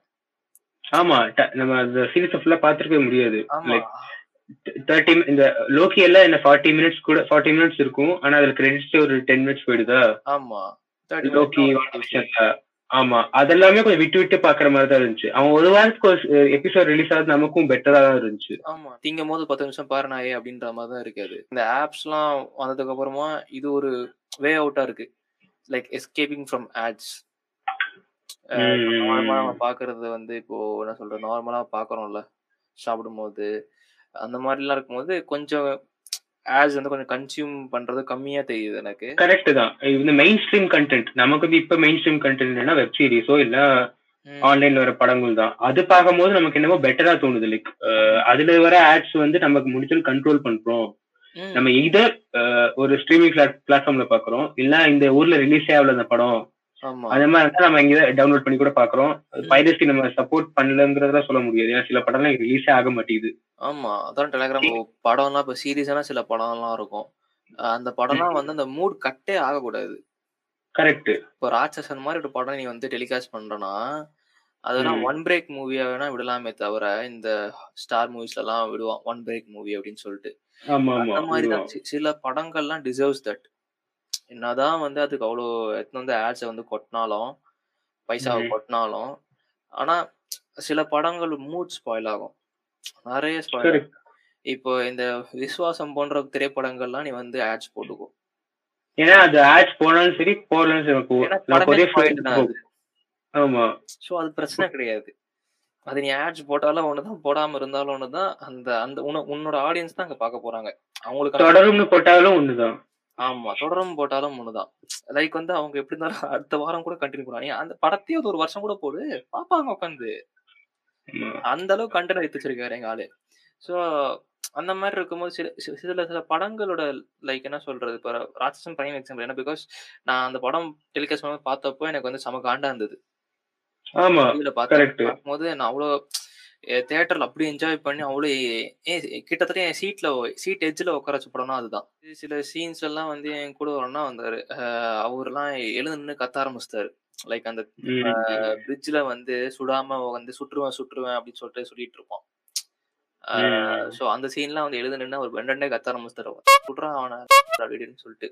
S2: ஆமா ட- நம்ம அந்த சீரீஸ் ஃபுல்லா பாத்துருக்கவே முடியாது.
S1: ஆமா.
S2: லைக் தேர்ட்டி இந்த லோக்கி எல்லாம் என்ன ஃபார்ட்டி மினிட்ஸ் கூட ஃபார்ட்டி மினிட்ஸ் இருக்கும். ஆனா அதுல கிரெடிட்ஸ் ஒரு டென் மினிட்ஸ் போயிடுதா?
S1: ஆமா.
S2: லோக்கி ஆமா. அதெல்லாமே கொஞ்சம் விட்டு விட்டு பாக்குற மாதிரி தான் இருந்துச்சு. அவன் ஒரு வாரத்துக்கு ஒரு எபிசோட் ரிலீஸ் ஆகுது நமக்கும் பெட்டரா தான் இருந்துச்சு.
S1: ஆமா. திங்கும் போது பத்து நிமிஷம் பாரு நாயே அப்படின்ற மாதிரி தான் இருக்காது. இந்த ஆப்ஸ்லாம் வந்ததுக்கு அப்புறமா இது ஒரு வே அவுட்டா இருக்கு. Like escaping from
S2: ads.
S1: நார்மலா நம்ம பாக்குறது வந்து இப்போ என்ன சொல்றது? நார்மலா பாக்குறோம்ல. சாப்பிடும்போது அந்த மாதிரிலாம் இருக்கும்போது கொஞ்சம் ஆட்ஸ் வந்து கொஞ்சம் கன்சியூம் பண்றது கம்மியா தெரியுது எனக்கு.
S2: கரெக்ட் தான். இந்த மெயின் ஸ்ட்ரீம் கண்டென்ட் நமக்கு இப்ப மெயின் ஸ்ட்ரீம் கண்டென்ட் வெப் சீரிஸோ இல்ல. ஆன்லைன்ல வர படங்கள் தான். அது பார்க்கும்போது நமக்கு என்னமோ பெட்டரா தோணுது. லைக் அதுல வர ஆட்ஸ் வந்து நமக்கு முடிச்சல் கண்ட்ரோல் பண்றோம். நம்ம இதர் ஒரு ஸ்ட்ரீமிங் பிளாட்ஃபார்ம்ல பாக்குறோம் இல்ல இந்த ஊர்ல ரிலீஸே ஆகல அந்த படம். அந்த மாதிரி இருந்தா நம்ம இங்க டவுன்லோட் பண்ணி கூட பாக்குறோம். பைரசி நம்ம சப்போர்ட் பண்ணலங்கிறதெல்லாம் சொல்ல முடியாது. ஏன்னா சில படம்லாம் ரிலீஸே ஆக மாட்டேங்குது.
S1: ஆமா. அதான் டெலிகிராம் படம்லாம் இப்ப சீரியஸான சில படம்லாம் இருக்கும். அஹ் அந்த படம்லாம் வந்து அந்த மூட் கட்டே ஆகக்கூடாது.
S2: கரெக்ட்
S1: இப்போ ராட்சசன் மாதிரி ஒரு படம் நீ வந்து டெலிகாஸ்ட் பண்றனா அதெல்லாம். ஒன் பிரேக் மூவியா வேணா விடலாமே தவிர இந்த ஸ்டார் மூவிஸ்ல எல்லாம் விடுவான். ஒன் பிரேக் மூவி அப்படின்னு சொல்லிட்டு. அந்த மாதிரி தான் சில படங்கள்லாம் டிசர்வ்ஸ் தட் என்னதான் வந்து அதுக்கு அவ்வளோ எத்தனை வந்து ஆட்ஸை வந்து கொட்டினாலும் பைசாவை. கொட்டினாலும் ஆனா சில படங்கள் மூட் ஸ்பாயில் ஆகும். நிறைய ஸ்பாயில். இப்போ இந்த விஸ்வாசம் போன்ற திரைப்படங்கள்லாம் நீ வந்து ஆட்ஸ் போட்டுக்கோ.
S2: ஏன்னா அது ஆட்ஸ் போனாலும் சரி போடலாம் சரி ஆமா.
S1: ஸோ அது பிரச்சனை கிடையாது. அது நீ ஆட்ஸ் போட்டாலும் ஒண்ணுதான் போடாம இருந்தாலும் ஒண்ணுதான் அந்த அந்த உன- உன்னோட ஆடியன்ஸ் தான் அங்க பார்க்க போறாங்க. அவங்களுக்கு
S2: தொடரும்னு போட்டாலும் ஒண்ணுதான்.
S1: ஆமா. தொடரும் போட்டாலும் ஒண்ணுதான். லைக் வந்து அவங்க எப்படி இருந்தாலும் அடுத்த வாரம் கூட கண்டினியூ பண்ணுவாங்க அந்த படத்தையும் அது ஒரு வருஷம் கூட போடு பாப்பாங்க உட்காந்து. அந்த அளவுக்கு கண்டென்ட் எடுத்து வச்சிருக்காரு எங்க ஆளு. ஸோ அந்த மாதிரி இருக்கும்போது சில சி- சில சில படங்களோட லைக் என்ன சொல்றது இப்போ ராட்சசன் பிரைம் எக்ஸாம்பிள் என்ன பிகாஸ் நான் அந்த படம் டெலிகாஸ்ட் பார்த்தப்போ எனக்கு வந்து செம காண்டா இருந்தது.
S2: ஆமா.
S1: பார்க்கும்போது நான் அவ்வளோ தியேட்டர்ல அப்படி என்ஜாய் பண்ணி அவ்வளோ கிட்டத்தட்ட என் சீட்ல சீட் எட்ஜில் உட்கார வச்ச படம்னா அதுதான். சில சீன்ஸ் எல்லாம் வந்து என் கூட அண்ணா வந்தாரு. அஹ் அவரெல்லாம் எழுந்து நின்று கத்த ஆரம்பிச்சிட்டாரு. லைக் அந்த பிரிட்ஜ்ல வந்து சுடாம வந்து சுற்றுவேன் சுற்றுவேன் அப்படின்னு சொல்லிட்டு சொல்லிட்டு இருப்போம் ஸோ அந்த சீன்லாம் வந்து எழுத நின்று ஒரு பெண்டே கத்த ஆரம்பிச்சிட்டாரு சுடுறான் அவனை அப்படின்னு சொல்லிட்டு.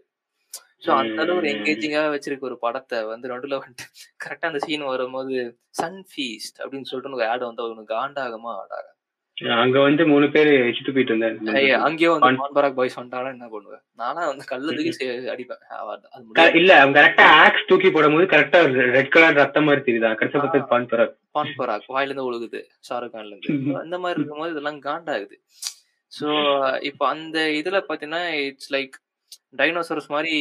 S1: ஸோ அந்த அளவு ஒரு என்கேஜிங்காக வச்சிருக்க ஒரு படத்தை வந்து நடுவில் வந்துட்டு கரெக்டாக அந்த சீன் வரும்போது சன் ஃபீஸ்ட் அப்படின்னு சொல்லிட்டு ஒரு ஆட் வந்து அவனுக்கு காண்டாகமா ஆடாக
S2: அங்க வந்து மூணு பேர் வச்சுட்டு போயிட்டு இருந்தாரு
S1: அங்கேயும் வந்து மான்பராக் பாய்ஸ் வந்துட்டாலும் என்ன பண்ணுவேன்? நானா வந்து கல்லு தூக்கி அடிப்பேன்.
S2: இல்ல அவங்க கரெக்டா ஆக்ஸ் தூக்கி போடும்போது கரெக்டா ரெட் கலர் ரத்தம் மாதிரி தெரியுதா? கடைசி பத்தி பான்பராக்
S1: பான்பராக் வாயில இருந்து ஒழுகுது ஷாருக் கான்ல இருந்து அந்த மாதிரி இருக்கும்போது இதெல்லாம் காண்டாகுது. ஸோ இப்போ அந்த இதுல பாத்தீங்கன்னா இட்ஸ் லைக் டைனோசரஸ் மாதிரி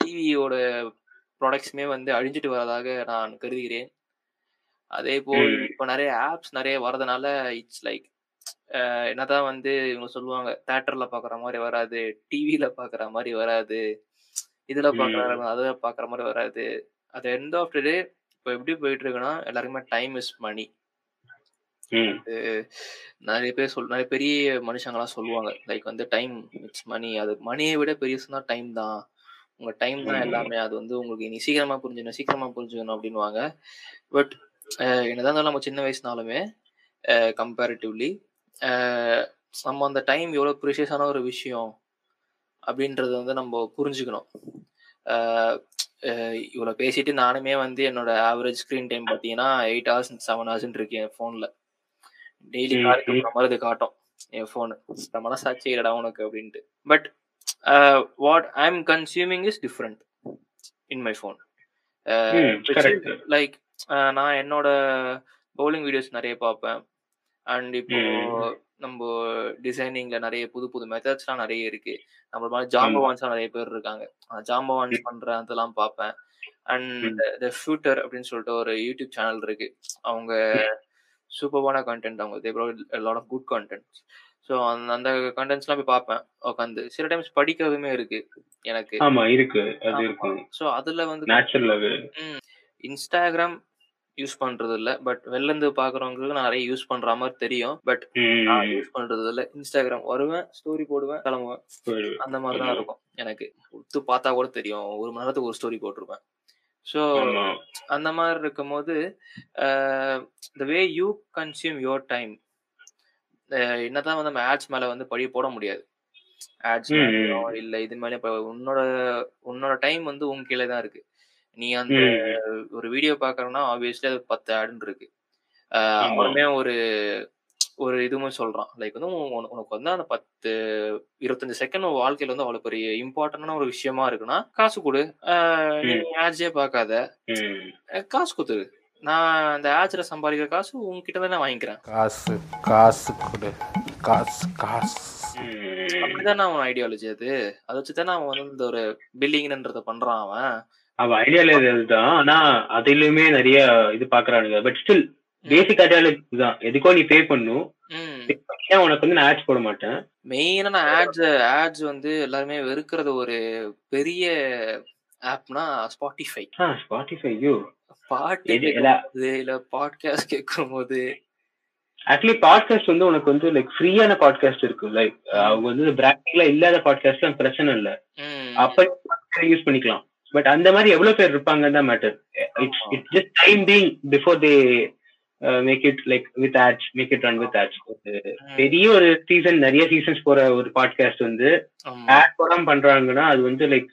S1: டிவியோட ப்ராடக்ட்ஸுமே வந்து அழிஞ்சிட்டு வரதாக நான் கருதுகிறேன். அதே போல் இப்போ நிறைய ஆப்ஸ் நிறைய வரதுனால இட்ஸ் லைக் என்னதான் வந்து இவங்க சொல்லுவாங்க தேட்டர்ல பாக்குற மாதிரி வராது டிவியில பாக்குற மாதிரி வராது இதுல பாக்குற அதுல பாக்குற மாதிரி வராது. அது எண்ட் ஆஃப் டே இப்போ எப்படி போயிட்டு இருக்குன்னா எல்லாருக்குமே டைம் இஸ் மணி நிறைய பேர் சொல் நிறைய பெரிய மனுஷங்களாம் சொல்லுவாங்க. லைக் வந்து டைம் இட்ஸ் மணி அது மணியை விட பெருசுனா டைம் தான் உங்க டைம் தான் எல்லாமே. அது வந்து உங்களுக்கு நீ சீக்கிரமா புரிஞ்சுக்கணும் சீக்கிரமா புரிஞ்சுக்கணும் அப்படின்வாங்க பட் என்னதான் இருந்தாலும் நம்ம சின்ன வயசுனாலுமே கம்பேரிட்டிவ்லி நம்ம அந்த டைம் எவ்வளோ ப்ரிஷியஸான ஒரு விஷயம் அப்படின்றத வந்து நம்ம புரிஞ்சுக்கணும். இவ்வளோ பேசிட்டு நானுமே வந்து என்னோட ஆவரேஜ் ஸ்க்ரீன் டைம் பார்த்தீங்கன்னா எயிட் ஹவர்ஸ் செவன் ஹவர்ஸ்ன்னு இருக்கு என் ஃபோனில் டெய்லி காலைக்கு மாதிரி இது காட்டும். என் ஃபோனு இந்த மனசாட்சி இல்லடா உனக்கு அப்படின்ட்டு. But what I am consuming is different in my phone like நான் என்னோட பவுலிங் வீடியோஸ் நிறைய பார்ப்பேன். அண்ட் இப்போ நம்ம டிசைனிங்ல நிறைய புது புது மெத்தட்ஸ்லாம் நிறைய இருக்கு. நம்ம மாதிரி ஜாம்பவான்ஸ்லாம் நிறைய பேர் இருக்காங்க. ஜாம்பவான்ஸ் பண்ற அதெல்லாம் பார்ப்பேன். அண்ட் த ஃபியூட்டர் அப்படின்னு சொல்லிட்டு ஒரு யூடியூப் சேனல் இருக்கு. அவங்க சூப்பர்வான கண்டென்ட் அவங்க. They lot of good content so அந்த அந்த கண்டென்ட்ஸ்லாம் போய் பார்ப்பேன் உட்காந்து சில டைம்ஸ் படிக்கிறதுமே இருக்கு எனக்கு.
S2: ஆமா இருக்கு. அது இருக்கும்.
S1: ஸோ அதுல வந்து
S2: நேச்சுரல்
S1: இன்ஸ்டாகிராம் யூஸ் பண்றது இல்ல பட் வெளில இருந்து பாக்குறவங்களுக்கு நிறைய யூஸ் பண்ற மாதிரி தெரியும் பட் நான் யூஸ் பண்றது இல்ல இன்ஸ்டாகிராம் வருவேன் ஸ்டோரி போடுவேன் கிளம்புவேன். அந்த மாதிரி தான் இருக்கும் எனக்கு. ஒத்து பார்த்தா கூட தெரியும் ஒரு மணி நேரத்துக்கு ஒரு ஸ்டோரி போட்டிருப்பேன். ஸோ அந்த மாதிரி இருக்கும் போது the way you consume your time என்னதான் வந்து நம்ம ஆட்ஸ் மேல வந்து படி போட முடியாது. ஆட்ஸ் இல்ல இது மேல உன்னோட உன்னோட டைம் வந்து உன் கீழே தான் இருக்கு. நீ அந்த ஒரு வீடியோ பாக்குறோம்னா ஆப்வியஸ்லி அது பத்து ஆடுன்னு இருக்கு. அவனுமே ஒரு ஒரு இதுவும் சொல்றான். லைக் வந்து உனக்கு வந்து அந்த பத்து இருபத்தஞ்சு செகண்ட் வாழ்க்கையில வந்து அவ்வளவு பெரிய இம்பார்ட்டன்டான ஒரு விஷயமா இருக்குன்னா காசு கொடு. நீ ஆட்ஸே பார்க்காத. காசு கொடுத்துரு. நான் அந்த ஆட்ஸ்ல சம்பாதிக்கிற காசு உங்ககிட்ட தான் வாங்கிக்கிறேன்.
S3: காசு காசு கொடு. காசு காசு.
S1: அப்படிதான் அவன் ஐடியாலஜி அது. அதை வச்சுதான் அவன் வந்து இந்த ஒரு பில்லிங்ன்றத பண்றான் அவன்.
S2: அவன் ஐடியாலஜி அதுதான். ஆனா அதுலயுமே நிறைய இது பாக்குறானுங்க பட் ஸ்டில் பேசிக் ஐடியாலஜி தான் எதுக்கோ நீ பே பண்ணும் உனக்கு வந்து நான் ஆட்ஸ் போட மாட்டேன்?
S1: மெயினா நான் ஆட்ஸ் ஆட்ஸ் வந்து எல்லாருமே வெறுக்கிறது ஒரு பெரிய ஆப்னா ஸ்பாட்டிஃபை
S2: ஸ்பாட்டிஃபை ஐயோ.
S1: பாட்டு இல்ல பாட்காஸ்ட் கேட்கும் போது.
S2: ஆக்சுவலி பாட்காஸ்ட் வந்து உனக்கு வந்து லைக் ஃப்ரீயான பாட்காஸ்ட் இருக்கு. லைக் அவங்க வந்து பிராண்டிங்ல இல்லாத பாட்காஸ்ட் பிரச்சனை இல்ல. அப்ப யூஸ் பண்ணிக்கலாம். பட் அந்த மாதிரி எவ்வளவு பேர் இருப்பாங்கன்னு தான் matter it's it's just time being before they make it like with ads make it run with ads பெரிய ஒரு சீசன் நிறைய சீசன்ஸ் போற ஒரு பாட்காஸ்ட் வந்து ஆட் போடாம பண்றாங்கன்னா அது வந்து லைக்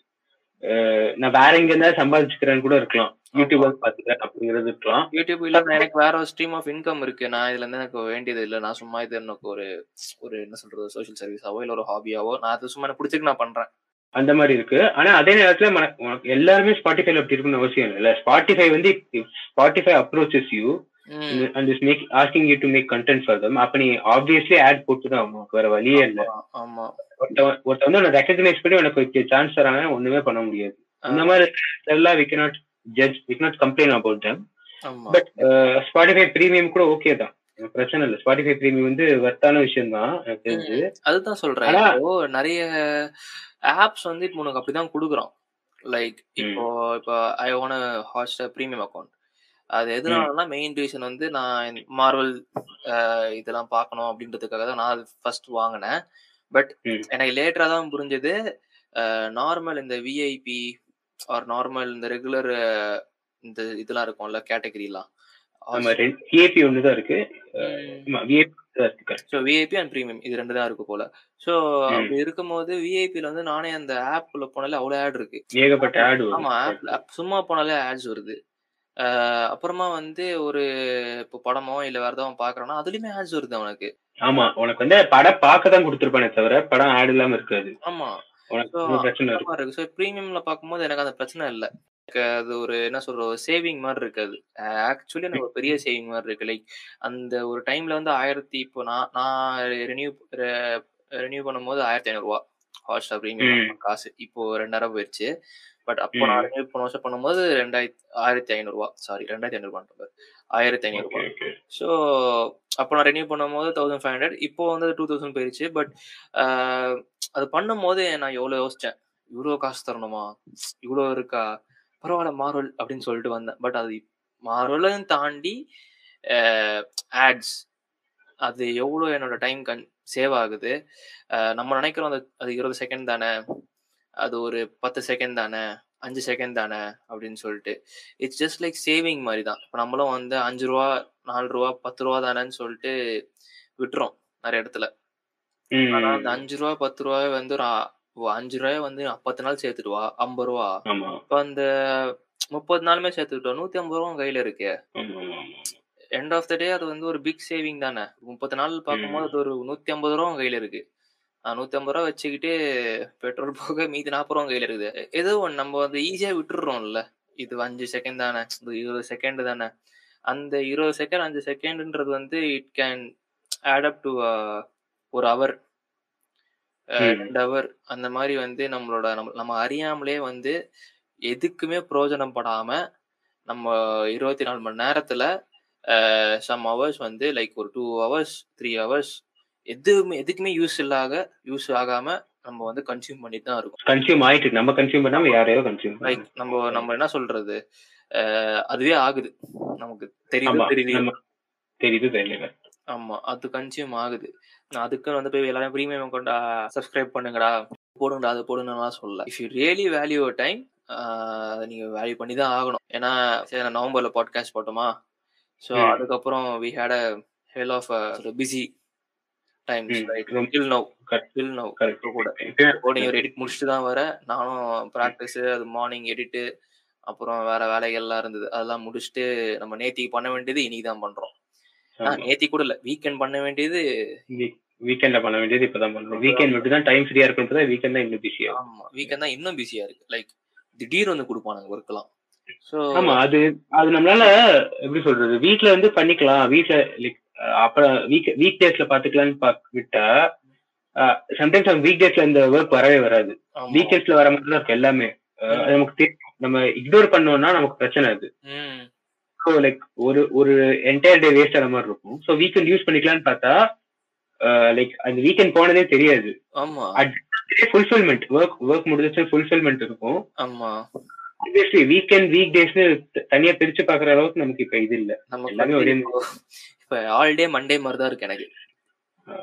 S2: நான் வேற எங்க இருந்தா சம்பாதிச்சுக்கிறேன்னு கூட இருக்கலாம். யூடியூப் பாத்துக்கிறேன் அப்படிங்கிறது இருக்கலாம்.
S1: யூடியூப் இல்ல எனக்கு வேற ஒரு ஸ்ட்ரீம் ஆஃப் இன்கம் இருக்கு. நான் இதுல இருந்து எனக்கு வேண்டியது இல்ல. நான் சும்மா இது எனக்கு ஒரு ஒரு என்ன சொல்றது சோஷியல் சர்வீஸாவோ இல்ல ஒரு ஹாபியாவோ நான் அது சும்மா எனக்கு பிடிச்சிருக்கு நான் பண்றேன்.
S2: அந்த மாதிரி இருக்கு. ஆனா அதே நேரத்துல எல்லாருமே ஸ்பாட்டிஃபைல அப்படி இருக்குன்னு அவசியம் இல்லை. ஸ்பாட்டிஃபை வந்து Spotify approaches you and is make asking you to make content for them அப்ப நீ ஆப்வியஸ்லி ஆட் போட்டு தான் உனக்கு வேற வழியே இல்ல. ஒருத்த வந்து உனக்கு ரெக்கக்னைஸ் பண்ணி உனக்கு சான்ஸ் தராங்க. ஒண்ணுமே பண்ண முடியாது. அந்த மாதிரி எல்லாம் we not judge we not complain about them but Spotify premium கூட ஓகே தான். பிரச்சனை இல்ல. ஸ்பாட்டிஃபை பிரீமியம் வந்து வர்த்தான விஷயம் தான் எனக்கு தெரிஞ்சு.
S1: அதுதான் சொல்றேன். நிறைய ஆப்ஸ் வந்து இப்போ உனக்கு அப்படிதான் கொடுக்குறோம். லைக் இப்போ இப்போ I own Hotstar premium account அது எதனாலனா மெயின் ரீசன் வந்து நான் மார்வல் இதெல்லாம் பார்க்கணும் அப்படின்றதுக்காக தான் நான் ஃபர்ஸ்ட் வாங்கினேன். பட். எனக்கு லேட்டரா தான் புரிஞ்சது நார்மல் இந்த விஐபி ஆர் நார்மல் இந்த ரெகுலர் இந்த இதெல்லாம் இருக்கும்ல கேட்டகரிலாம்
S2: விஐபி ஒன்று தான் இருக்கு.
S1: ஸோ விஐபி அண்ட் ப்ரீமியம் இது ரெண்டு தான் இருக்கு போல. ஸோ. அப்படி இருக்கும்போது விஐபியில் வந்து நானே அந்த ஆப்ல போனாலே அவ்வளோ ஆட் இருக்கு.
S2: ஏகப்பட்ட ஆடு
S1: ஆமா ஆப் ஆப் சும்மா போனாலே ஆட்ஸ் வருது. அஹ் அப்புறமா வந்து ஒரு இப்போ படமோ இல்ல வேற ஏதாவது பாக்குறேன்னா அதுலயுமே ஆட்ஸ் வருது அவனுக்கு.
S2: ஆமா உனக்கு வந்து படம் பார்க்க தான் கொடுத்துருப்பானே தவிர படம் ஆடு இல்லாம இருக்காது.
S1: ஆமா.
S2: உனக்கு பிரச்சனை இருக்கு.
S1: இருக்கு ஸோ ப்ரீமியம்ல பார்க்கும்போது எனக்கு அந்த பிரச்சனை இல்லை. எனக்கு அது ஒரு என்ன சொல்ற ஒரு சேவிங் மாதிரி இருக்காது. ஆக்சுவலி எனக்கு ஒரு பெரிய சேவிங் மாதிரி இருக்கு. லைக் அந்த ஒரு டைம்ல வந்து ஆயிரத்தி இப்போ நான் நான் ரெனியூ ரெனியூ பண்ணும்போது ஆயிரத்தி ஐநூறுரூவா ஹாட் ஸ்டார் ப்ரீமியம் காசு. இப்போ ரெண்டாயிரம் போயிடுச்சு பட் அப்போ நான். ரெனியூ போன வருஷம் பண்ணும்போது ரெண்டாயிரத்தி ஆயிரத்தி ஐநூறுரூவா சாரி ரெண்டாயிரத்தி ஐநூறுரூவா ஆயிரத்தி ஐநூறுரூவா
S2: okay.
S1: ஸோ அப்போ நான் ரெனியூ பண்ணும்போது தௌசண்ட் ஃபைவ் ஹண்ட்ரட் இப்போ வந்து டூ தௌசண்ட் போயிருச்சு. பட் அது பண்ணும்போது நான் எவ்வளோ யோசிச்சேன். இவ்வளோ காசு தரணுமா? இவ்வளோ இருக்கா? பரவாயில்ல மார்வல் அப்படின்னு சொல்லிட்டு வந்தேன். பட் அது மார்வலையும் தாண்டி ஆட்ஸ் அது எவ்வளோ என்னோட டைம் கன் சேவ் ஆகுது. நம்ம நினைக்கிறோம் அது அது இருபது செகண்ட் தானே? அது ஒரு பத்து செகண்ட் தானே அஞ்சு செகண்ட் தானே அப்படின்னு சொல்லிட்டு. இட்ஸ் ஜஸ்ட் லைக் சேவிங் மாதிரி தான். இப்போ நம்மளும் வந்து அஞ்சு ரூபா நாலு ரூபா பத்து ரூபா தானேன்னு சொல்லிட்டு விட்டுறோம் நிறைய இடத்துல. ஆனா அந்த அஞ்சு ரூபா பத்து ரூபாய் வந்து ஒரு அஞ்சு ரூபாய் வந்து பத்து நாள் சேர்த்துட்டு வா ஐம்பது ரூபா. இப்போ அந்த முப்பது நாளுமே சேர்த்துக்கிட்டோம். நூத்தி ஐம்பது ரூபா கையில இருக்கு. எண்ட் ஆஃப் த டே அது வந்து ஒரு பிக் சேவிங் தானே. முப்பது நாள் பார்க்கும்போது அது ஒரு நூத்தி ஐம்பது ரூபா கையில இருக்கு. ஐம்பது ரூபா வச்சுக்கிட்டு பெட்ரோல் போக மீதி நாற்பது ரூபா கையில இருக்குது. ஏதோ ஒன்று நம்ம வந்து ஈஸியா விட்டுடுறோம்ல. இது அஞ்சு செகண்ட் தானே? இது இருபது செகண்ட் தானே? அந்த இருபது செகண்ட் அஞ்சு செகண்ட்ன்றது வந்து it can add up to ஒரு அவர். ரெண்டு அவர் அந்த மாதிரி வந்து நம்மளோட நம்ம நம்ம அறியாமலே வந்து எதுக்குமே பிரயோஜனம் படாம நம்ம இருபத்தி நாலு மணி நேரத்துல சம் ஹவர்ஸ் வந்து லைக் ஒரு டூ ஹவர்ஸ் த்ரீ ஹவர்ஸ் எதுவுமே எதுக்குமே யூஸ் இல்லாத யூஸ் ஆகாம நம்ம வந்து கன்சியூம் பண்ணிட்டு தான் இருக்கோம்.
S2: கன்சியூம் ஆயிட்டு நம்ம கன்சியூம் பண்ணாம யாரையோ கன்சியூம்
S1: லைக் நம்ம நம்ம என்ன சொல்றது? அதுவே ஆகுது. நமக்கு தெரியுது தெரியல
S2: தெரியுது தெரியல.
S1: ஆமா அது கன்சியூம் ஆகுது. நான் அதுக்கு வந்து போய் எல்லாரும் ப்ரீமியம் கொண்டா சப்ஸ்கிரைப் பண்ணுங்கடா. போடுங்கடா அது போடுங்கலாம் சொல்லல. If you really value time அதை நீங்க வேல்யூ பண்ணி தான் ஆகணும். ஏன்னா சரி நவம்பர்ல பாட்காஸ்ட் போட்டோமா? ஸோ. அதுக்கப்புறம் we had a hell of
S2: busy
S1: times
S2: ரொம்ப-
S1: till
S2: now.
S1: Till now
S2: correct
S1: கூட கோடிங் ஒரு எடிட் முடிச்சுட்டு தான் வரேன் நானும் ப்ராக்டிஸ் அது மார்னிங் எடிட்டு அப்புறம் வேற வேலைகள்லாம் இருந்தது. அதெல்லாம் முடிச்சுட்டு நம்ம நேத்திக்கு பண்ண வேண்டியது இன்னைக்கு தான் பண்றோம். நேத்தி கூட இல்ல. வீக்கெண்ட் பண்ண வேண்டியது
S2: வீக்கெண்ட்ல பண்ண வேண்டியது இப்பதான் பண்றோம். வீக்கெண்ட் மட்டும் தான் டைம் ஃப்ரீயா இருக்கும் வீக்கெண்ட் தான் இன்னும் பிஸியா
S1: ஆமா. வீக்கெண்ட் தான் இன்னும் பிஸியா இருக்கு. லைக் திடீர் வந்து கொடுப்பானுங்க ஒர்க்லாம்
S2: ஆமா. அது அது நம்மளால எப்படி சொல்றது? வீட்ல வந்து பண்ணிக்கலாம். வீட்ல லைக் அப்புறம் வீக் வீக் டேஸ்ல பாத்துக்கலாம்னு விட்டா சம்டைம்ஸ் அவங்க வீக் டேஸ்ல இந்த ஒர்க் வரவே வராது. வீக்கெண்ட்ஸ்ல வர மாதிரி தான் இருக்கு எல்லாமே. நமக்கு தெரியும். நம்ம இக்னோர் பண்ணோம்னா நமக்கு பிரச்சனை அது. ஸோ லைக் ஒரு ஒரு என்டையர் டே வேஸ்ட் ஆன மாதிரி இருக்கும். ஸோ வீக்கெண்ட் யூஸ் பண்ணிக்கலாம்னு பார்த்தா லைக் அந்த வீக்கெண்ட் போனதே தெரியாது.
S1: ஆமா.
S2: ஃபுல்ஃபில்மெண்ட் ஒர்க் ஒர்க் முடிஞ்சிச்சு ஃபுல்ஃபில்மெண்ட் இருக்கும்.
S1: ஆமா.
S2: வீக்கெண்ட் வீக் டேஸ்னு தனியா பிரிச்சு பாக்குற அளவுக்கு நமக்கு இப்ப இது இல்ல. எல்லாமே ஒரே
S1: இப்போ- ஆல் டே மண்டே மாதிரி தான் இருக்கு எனக்கு.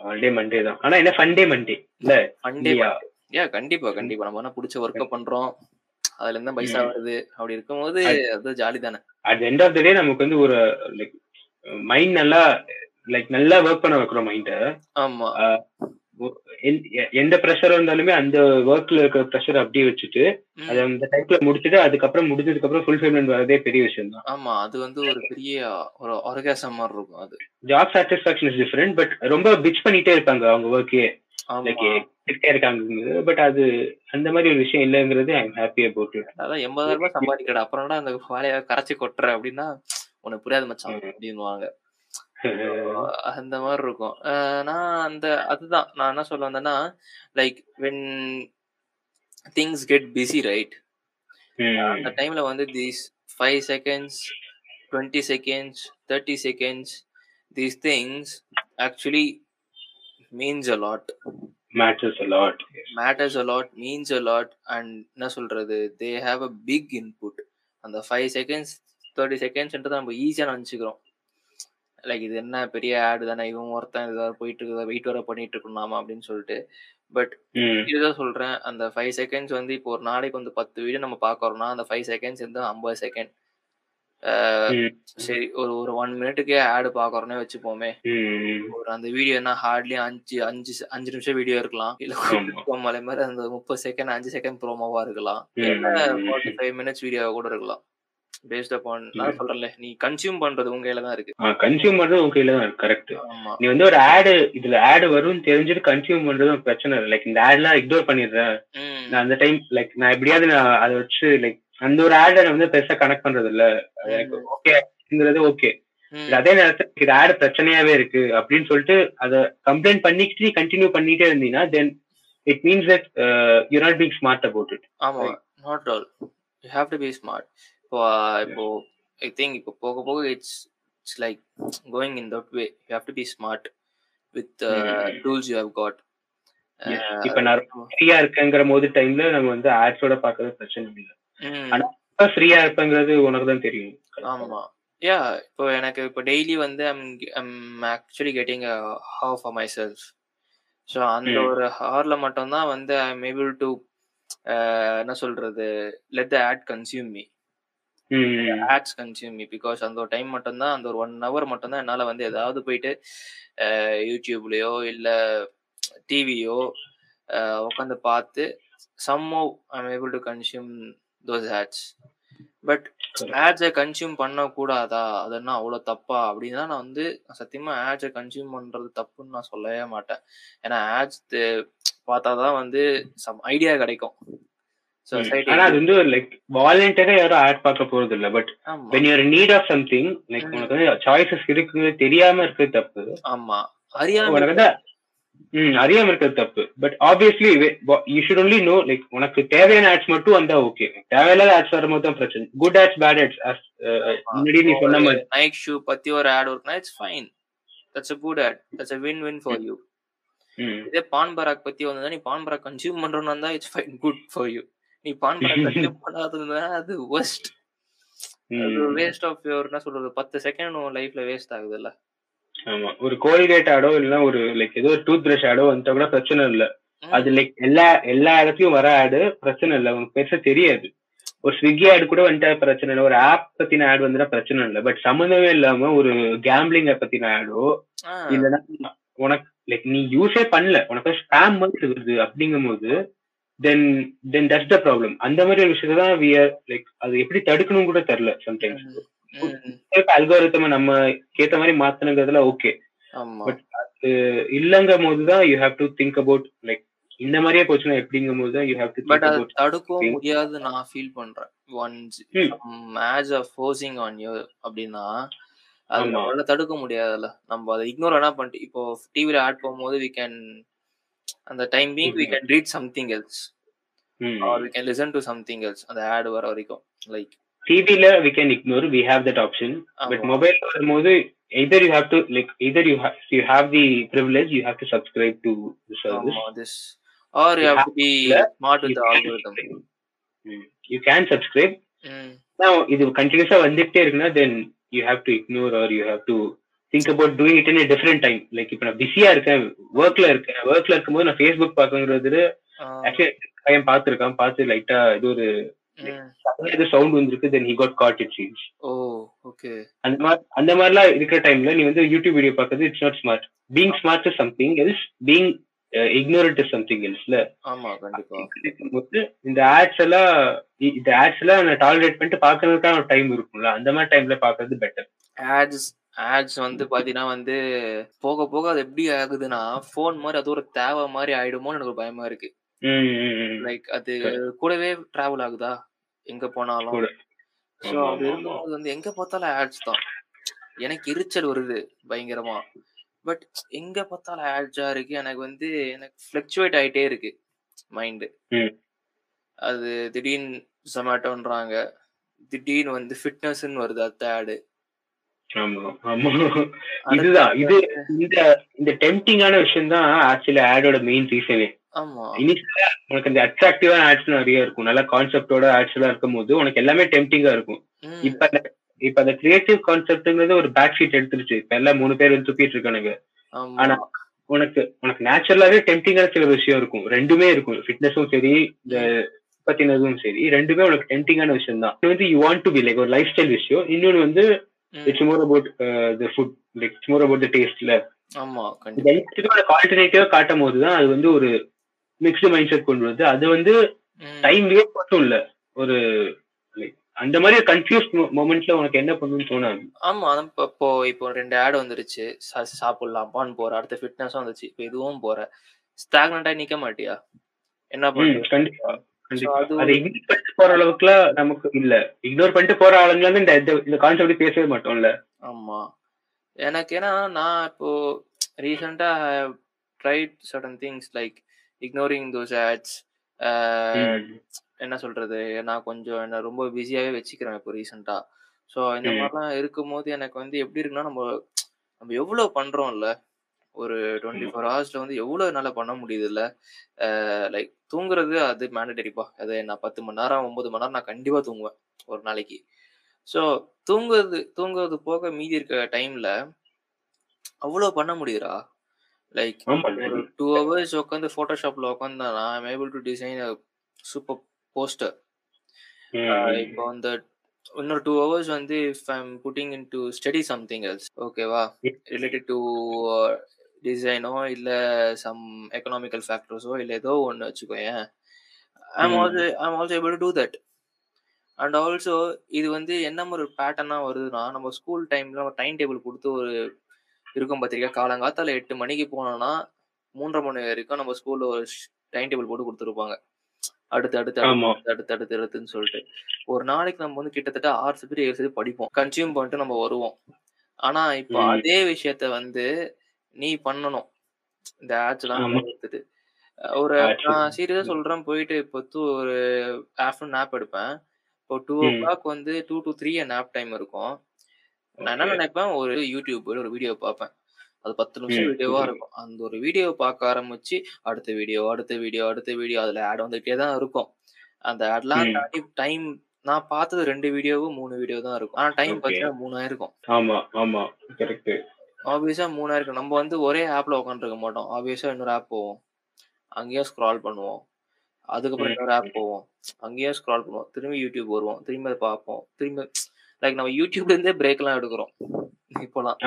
S2: ஆல்டே மண்டே தான். ஆனா என்ன ஃபண்டே மண்டே இல்ல இல்லையா?
S1: ஏ கண்டிப்பா கண்டிப்பா. நம்ம என்ன பிடிச்ச ஒர்க்க பண்றோம். அதுல இருந்து பைசா. வருது. அப்படி இருக்கும்போது அது ஜாலி தானே.
S2: At end of the day நமக்கு வந்து ஒரு லைக் மைண்ட் நல்லா லைக் நல்லா ஒர்க் பண்ண வைக்கிறோம் மைண்ட
S1: ஆமா.
S2: எந்த ப்ரெஷர் இருந்தாலுமே அந்த ஒர்க்ல இருக்கிற ப்ரெஷர் அப்படியே வச்சுட்டு. அதை அந்த டைம்ல முடிச்சுட்டு அதுக்கப்புறம் முடிஞ்சதுக்கு அப்புறம் ஃபுல்ஃபில்மெண்ட் வரதே பெரிய விஷயம் தான்
S1: ஆமா அது வந்து ஒரு பெரிய ஒரு ஆர்காசம் மாதிரி இருக்கும் அது.
S2: Job satisfaction is different but ரொம்ப பிச் பண்ணிட்டே இருப்பாங்க அவங்க ஒர்க்கே இருக்காங்க பட் அது அந்த மாதிரி ஒரு விஷயம் இல்லைங்கிறது ஐ ஹாப்பி அபவுட்
S1: அதான் எண்பதாயிரம் ரூபாய் சம்பாதிக்கடா அப்புறம்டா அந்த கரைச்சி கொட்டுற அப்படின்னா உனக்கு புரியாது மச்சான்
S2: ம்.
S1: அந்த மாதிரி இருக்கும். நான் அந்த அதுதான். நான் என்ன சொல்ல வந்தேன்னா like when things get busy right அந்த டைம்ல வந்து these five seconds twenty seconds thirty seconds these things actually means a lot
S2: matters lot
S1: matters a lot means a lot and என்ன சொல்றது they have a big input அந்த five seconds thirty செகண்ட்ஸ்ன்றது நம்ம ஈஸியா நினைச்சுக்கிறோம். Like இது என்ன பெரிய ஆடு தானே? இவன் ஒருத்தன் இது போயிட்டு இருக்குதா வெயிட் வர பண்ணிட்டு இருக்கணுமா அப்படின்னு சொல்லிட்டு. பட் இதுதான் சொல்றேன். அந்த ஃபைவ் செகண்ட்ஸ் வந்து இப்போ ஒரு நாளைக்கு வந்து பத்து வீடியோ நம்ம பாக்குறோம்னா அந்த ஃபைவ் செகண்ட்ஸ் வந்து ஐம்பது செகண்ட் சரி ஒரு ஒரு ஒன் மினிட்டுக்கே ஆடு பாக்குறோன்னே வச்சுப்போமே. ஒரு அந்த வீடியோ என்ன ஹார்ட்லி அஞ்சு அஞ்சு அஞ்சு நிமிஷம் வீடியோ இருக்கலாம். இல்ல. மலை மாதிரி அந்த முப்பது செகண்ட் அஞ்சு செகண்ட் ப்ரோமோவா இருக்கலாம். ஃபைவ் மினிட்ஸ் வீடியோவா கூட இருக்கலாம். பேஸ்ட் அப்பான் நான் சொல்றேன்ல நீ கன்சியூம் பண்றது உங்க கையில தான் இருக்கு.
S2: கன்சியூம் பண்றது உங்க கையில தான் கரெக்ட் நீ வந்து ஒரு ஆடு இதுல ஆடு வரும்னு தெரிஞ்சுட்டு கன்சியூம் பண்றதும் பிரச்சனை இல்லை. லைக் இந்த ஆட்லாம் இக்னோர் பண்ணிடுறேன். நான் அந்த டைம் லைக் நான் எப்படியாவது நான் அதை வச்சு லைக் அந்த ஒரு ஆடை வந்து பெருசா கனெக்ட் பண்றது இல்ல. எனக்கு ஓகேங்கிறது ஓகே. அதே நேரத்துல இது ஆடு பிரச்சனையாவே இருக்கு அப்படின்னு சொல்லிட்டு அதை கம்ப்ளைண்ட் பண்ணிக்கிட்டு நீ கண்டினியூ பண்ணிட்டே இருந்தீங்கன்னா then it means that you not being smart about it
S1: ஆமா. Not all you have to be smart இப்போ இப்போ ஐ திங்க் இப்போ போக போக it's it's like going in that way you have to be smart with
S2: Mm.
S1: Tools you have got
S2: இப்ப நான் ஃப்ரீயா இருக்கேங்கிற போது டைம்ல நம்ம வந்து ஆட்ஸோட பாக்குறது பிரச்சனை இல்லை. ஆனா ஃப்ரீயா இருப்பேங்கிறது உனக்கு தான் தெரியும்.
S1: ஆமா. யா இப்போ எனக்கு இப்போ டெய்லி வந்து I'm actually getting have for myself so அந்த
S2: ம்.
S1: ஒரு ஹார்ல மட்டும்தான் வந்து ஐ எம் ஏபிள் டு என்ன சொல்றது let the ad consume
S2: hmm
S1: ads consume me because அந்த ஒரு டைம் மட்டும்தான் அந்த ஒரு ஒன் ஹவர் மட்டும்தான் என்னால் வந்து ஏதாவது போயிட்டு யூடியூப்லயோ இல்லை டிவியோ உட்காந்து பார்த்து சம்மோ I'm able to consume those ads but ஆட்ஸை consume பண்ணக்கூடாதா? அது என்ன அவ்வளோ தப்பா? அப்படின்னா நான் வந்து சத்தியமா ஆட்ஸை கன்சியூம் பண்றது தப்புன்னு நான் சொல்லவே மாட்டேன். ஏன்னா ஆட்ஸ் பார்த்தா தான் வந்து சம் ஐடியா கிடைக்கும்.
S2: ஆனா அது வந்து லைக் வாலண்டியரா யாரும் ஆட் பார்க்க போறது இல்ல
S1: but
S2: when your need of something like
S1: ம்.
S2: உனக்கு வந்து சாய்ஸஸ் இருக்குங்கிறது தெரியாம இருக்கிறது தப்பு.
S1: ஆமா. அறியாம
S2: உனக்கு வந்து ம் அறியாம இருக்கிறது தப்பு. But obviously you should only know like உனக்கு தேவையான ஆட்ஸ் மட்டும் வந்தா ஓகே தேவையில்லாத ஆட்ஸ் வரும்போது தான் பிரச்சனை. குட் ஆட்ஸ் பேட் ஆட்ஸ் முன்னாடி நீ சொன்ன மாதிரி.
S1: நைக் ஷூ பத்தி ஒரு ஆட் இருக்குன்னா it's fine that's good ad that's win win for
S2: you
S1: இதே பான் பராக் பத்தி வந்தா நீ பான் பராக் கன்சியூம் பண்றோம்னா it's fine good for you நீ பான் அது
S2: ம்.
S1: வேஸ்ட் ஆஃப் யுவர் என்ன சொல்றது பத்து செகண்ட் உன் லைஃப்ல வேஸ்ட் ஆகுது இல்ல
S2: ஆமா. ஒரு கோல்கேட் ஆடோ இல்லைன்னா ஒரு லைக் ஏதோ ஒரு டூத் பிரஷ் ஆடோ வந்தா கூட பிரச்சனை இல்ல. அது லைக் எல்லா எல்லா இடத்துலயும் வர ஆடு பிரச்சனை இல்ல. உனக்கு பெருசா தெரியாது. ஒரு ஸ்விக்கி ஆடு கூட வந்துட்டா பிரச்சனை இல்லை. ஒரு ஆப் பத்தின ஆட் வந்துட்டா பிரச்சனை இல்லை. பட் சம்மந்தமே இல்லாம ஒரு கேம்பிளிங் பத்தின ஆடோ இல்லைன்னா உனக்கு லைக் நீ யூஸே பண்ணல. உனக்கு ஸ்பேம் மாதிரி வருது அப்படிங்கும் போது தென் தென் தட்ஸ் த ப்ராப்ளம் அந்த மாதிரி ஒரு விஷயத்தை தான் we are லைக் அது எப்படி தடுக்கணும் கூட தெரியல சம்டைம்ஸ் அல்காரித்தம நம்ம கேத்த மாதிரி மாத்தணுங்கிறதுல ஓகே பட் அது இல்லங்கும் போது தான் you have to think about like இந்த மாதிரியே போச்சுன்னா எப்படிங்கும் போது தான் யூ ஹேவ் டு
S1: பட் அது தடுக்கவும்
S2: Okay.
S1: முடியாது நான் ஃபீல் பண்றேன் ஒன்ஸ்
S2: ம்.
S1: As a forcing on you அப்படின்னா அது. நம்மளால தடுக்க முடியாதுல்ல நம்ம அதை இக்னோர் என்ன பண்ணிட்டு இப்போ டிவில ஆட் போகும்போது we can அந்த time being we
S2: Mhm.
S1: Can read something else or we can listen to something else அந்த ஆட் வர வரைக்கும் லைக்
S2: டிவில we can ignore we have that option but mobile வரும்போது either you have to like either you have you have the privilege you have to subscribe to the service
S1: this or you
S2: You
S1: have
S2: have
S1: to be
S2: to-
S1: smart with
S2: you
S1: the
S2: can
S1: algorithm
S2: subscribe. Mm. you can subscribe
S1: ம்
S2: now இது கண்டினியூஸா வந்துட்டே இருக்குன்னா then you have to ignore or you have to think about doing it in a different time. Like இப்ப நான் பிஸியா இருக்கேன் ஒர்க்ல இருக்கேன். ஒர்க்ல இருக்கும்போது நான் ஃபேஸ்புக் பாக்குங்கிறது
S1: ஆ,
S2: ஆக்சுவலி பையன் பார்த்திருக்கான். பார்த்து லைட்டா இது ஒரு. ஏதோ சவுண்ட் வந்திருக்கு then he got caught it seems.
S1: ஓ ஓகே
S2: அந்த மாதிரி அந்த மாதிரிலாம் இருக்கிற டைம்ல நீ வந்து யூடியூப் வீடியோ பார்க்கறது it's not smart being smart is something else being ignorant is something எல்ஸ்ல
S1: ஆமா கண்டிப்பா.
S2: இந்த ஆட்ஸ் எல்லாம் இந்த ஆட்ஸ் எல்லாம் நான் டாலரேட் பண்ணிட்டு பாக்குறதுக்கான டைம் இருக்கும்ல அந்த மாதிரி டைம்ல பாக்குறது பெட்டர்
S1: ஆட்ஸ் ஆட்ஸ் வந்து பாத்தீங்கன்னா வந்து போக போக அது எப்படி ஆகுதுன்னா ஃபோன் மாதிரி அது ஒரு தேவை மாதிரி ஆயிடுமோன்னு எனக்கு ஒரு பயமா இருக்கு. லைக் அது கூடவே டிராவல் ஆகுதா? எங்க போனாலும். ஸோ அது இருக்கும்போது வந்து எங்க பார்த்தாலும் ஆட்ஸ் தான். எனக்கு எரிச்சல் வருது பயங்கரமா. பட் எங்க பார்த்தாலும் ஆட்ஸா இருக்கு. எனக்கு வந்து எனக்கு ஃபிளக்சுவேட் ஆயிட்டே இருக்கு மைண்டு. அது திடீர்னு ஜொமேட்டோன்றாங்க திடீர்னு வந்து ஃபிட்னஸ்ன்னு வருது அந்த ஆடு
S2: இதுதான் இது இந்த இந்த டெம்டிங்கான விஷயம் தான் ஆக்சுவலி ஆடோட மெயின் ரீசனே இனிஷியலா உனக்கு இந்த அட்ராக்டிவான ஆட்ஸ் நிறைய இருக்கும். நல்ல கான்செப்டோட ஆட்ஸ் எல்லாம் இருக்கும் போது உனக்கு எல்லாமே டெம்டிங்கா இருக்கும். இப்ப இப்ப அந்த கிரியேட்டிவ் கான்செப்ட்ங்கிறது ஒரு பேக் ஷீட் எடுத்துருச்சு. இப்ப எல்லாம் மூணு பேர் வந்து துப்பிட்டு இருக்கானுங்க. ஆனா உனக்கு உனக்கு நேச்சுரலாவே டெம்டிங்கான சில விஷயம் இருக்கும். ரெண்டுமே இருக்கும். ஃபிட்னஸும் சரி இந்த பத்தினதும் சரி ரெண்டுமே உனக்கு டெம்டிங்கான விஷயம் தான் வந்து you want to be like ஒரு லைஃப் ஸ்டைல் விஷயம். இன்னொன்னு வந்து it's more about the food like it's more about the டேஸ்ட்ல
S1: ஆமா கண்டிப்பா.
S2: ஆல்டர்னேட்டிவா காட்டும் போது தான் அது வந்து ஒரு மிக்ஸ்டு மைண்ட் செட் கொண்டு வருது. அது வந்து டைம் வேஸ்ட் மட்டும் இல்ல. ஒரு like, அந்த மாதிரி கன்ஃபியூஸ் மொமெண்ட்ல உனக்கு என்ன பண்ணணும்னு தோணாது.
S1: ஆமா அதான் இப்போ இப்போ ரெண்டு ஆட் வந்துருச்சு. சா- சாப்பிடலாமான்னு போற. அடுத்த ஃபிட்னஸும் வந்துச்சு. இப்போ இதுவும் போற. ஸ்டாக்னண்டா நிக்க மாட்டியா? என்ன
S2: கண்டிப்பா கண்டிப்பா.
S1: அது
S2: இக்னோர் பண்ணிட்டு போற அளவுக்குலாம் நமக்கு இல்ல. இக்னோர் பண்ணிட்டு போற ஆளுங்க வந்து இந்த இந்த- கான்செப்ட் பேசவே மாட்டோம்ல.
S1: ஆமா. எனக்கு ஏன்னா நான் இப்போ ரீசெண்டா tried sudden things like ignoring those
S2: ads
S1: என்ன சொல்றது? நான் கொஞ்சம் என்ன ரொம்ப பிஸியாவே வச்சுக்கிறேன் இப்போ ரீசெண்டா ஸோ இந்த. மாதிரிலாம் இருக்கும்போது எனக்கு வந்து எப்படி இருக்குன்னா நம்ம நம்ம எவ்வளவு பண்றோம்ல? ஒரு டுவெண்ட்டி ஃபோர் ஹவர்ஸ்ல வந்து எவ்வளவு என்னால பண்ண முடியுது இல்ல லைக் தூங்குறது அது மேண்டடரிப்பா அது நான் பத்து மணி நேரம் ஒன்பது மணி நேரம் நான் கண்டிப்பா தூங்குவேன் ஒரு நாளைக்கு. ஸோ தூங்குறது தூங்குறது போக மீதி இருக்க டைம்ல அவ்வளோ பண்ண முடியுதுடா. லைக் ஒரு டூ ஹவர்ஸ் உட்காந்து ஃபோட்டோஷாப்ல உட்காந்தானா I'm able to design super
S2: poster
S1: இப்போ அந்த இன்னொரு டூ ஹவர்ஸ் வந்து if I'm putting in to study something else ஓகேவா ரிலேட்டட் டு டிசைனோ இல்லை சம் எக்கனாமிக்கல் ஃபேக்டர்ஸோ இல்லை ஏதோ ஒன்று வச்சுக்கோயேன் I'm
S2: hmm.
S1: Also I'm also able to do that and also இது வந்து என்ன மாதிரி ஒரு பேட்டர்னாக வருதுன்னா நம்ம ஸ்கூல் டைம்ல நம்ம டைம் டேபிள் கொடுத்து ஒரு இருக்கும் பார்த்திருக்கா காலங்காத்தால எட்டு மணிக்கு போனோம்னா மூன்றரை மணி வரைக்கும் நம்ம ஸ்கூல்ல ஒரு டைம் டேபிள் போட்டு கொடுத்துருப்பாங்க அடுத்து அடுத்து. அடுத்து அடுத்து அடுத்து அடுத்துன்னு சொல்லிட்டு ஒரு நாளைக்கு நம்ம வந்து கிட்டத்தட்ட ஆறு சப்ஜெக்ட் ஏழு சப்ஜெக்ட் படிப்போம் கன்சியூம் பண்ணிட்டு நம்ம வருவோம் ஆனா இப்போ. அதே விஷயத்த வந்து நீ பண்ணணும் இந்த ஆட்ஸ் எல்லாம். எடுத்துட்டு ஒரு. நான் சீரியஸா சொல்றேன் போயிட்டு இப்போ தூ ஒரு ஆஃப்டர்நூன் நாப் எடுப்பேன் இப்போ டூ ஓ. கிளாக் வந்து two to three nap time இருக்கும் நான் என்ன. நினைப்பேன் ஒரு யூடியூப் ஒரு வீடியோ பார்ப்பேன் அது பத்து நிமிஷம். வீடியோவா இருக்கும் அந்த ஒரு வீடியோ பார்க்க ஆரம்பிச்சு அடுத்த வீடியோ அடுத்த வீடியோ அடுத்த வீடியோ அதுல ஆட் வந்துகிட்டே தான் இருக்கும் அந்த ஆட்லாம். தாண்டி டைம் நான் பார்த்தது ரெண்டு வீடியோவும் மூணு வீடியோ தான் இருக்கும் ஆனா டைம். பார்த்தீங்கன்னா மூணாயிருக்கும்
S2: ஆமா ஆமா கரெக்ட்
S1: ஆப்வியஸா மூணாயிருக்கும் நம்ம வந்து ஒரே ஆப்ல உட்காந்துருக்க மாட்டோம். ஆப்வியஸா இன்னொரு ஆப் போவோம். அங்கேயும் ஸ்க்ரால் பண்ணுவோம். அதுக்கப்புறம். இன்னொரு ஆப் போவோம். அங்கேயும் ஸ்க்ரால் பண்ணுவோம். திரும்பி யூடியூப் வருவோம். திரும்பி அதை பார்ப்போம். திரும்பி லைக் நம்ம யூடியூப்ல இருந்தே பிரேக் எல்லாம் எடுக்கிறோம்.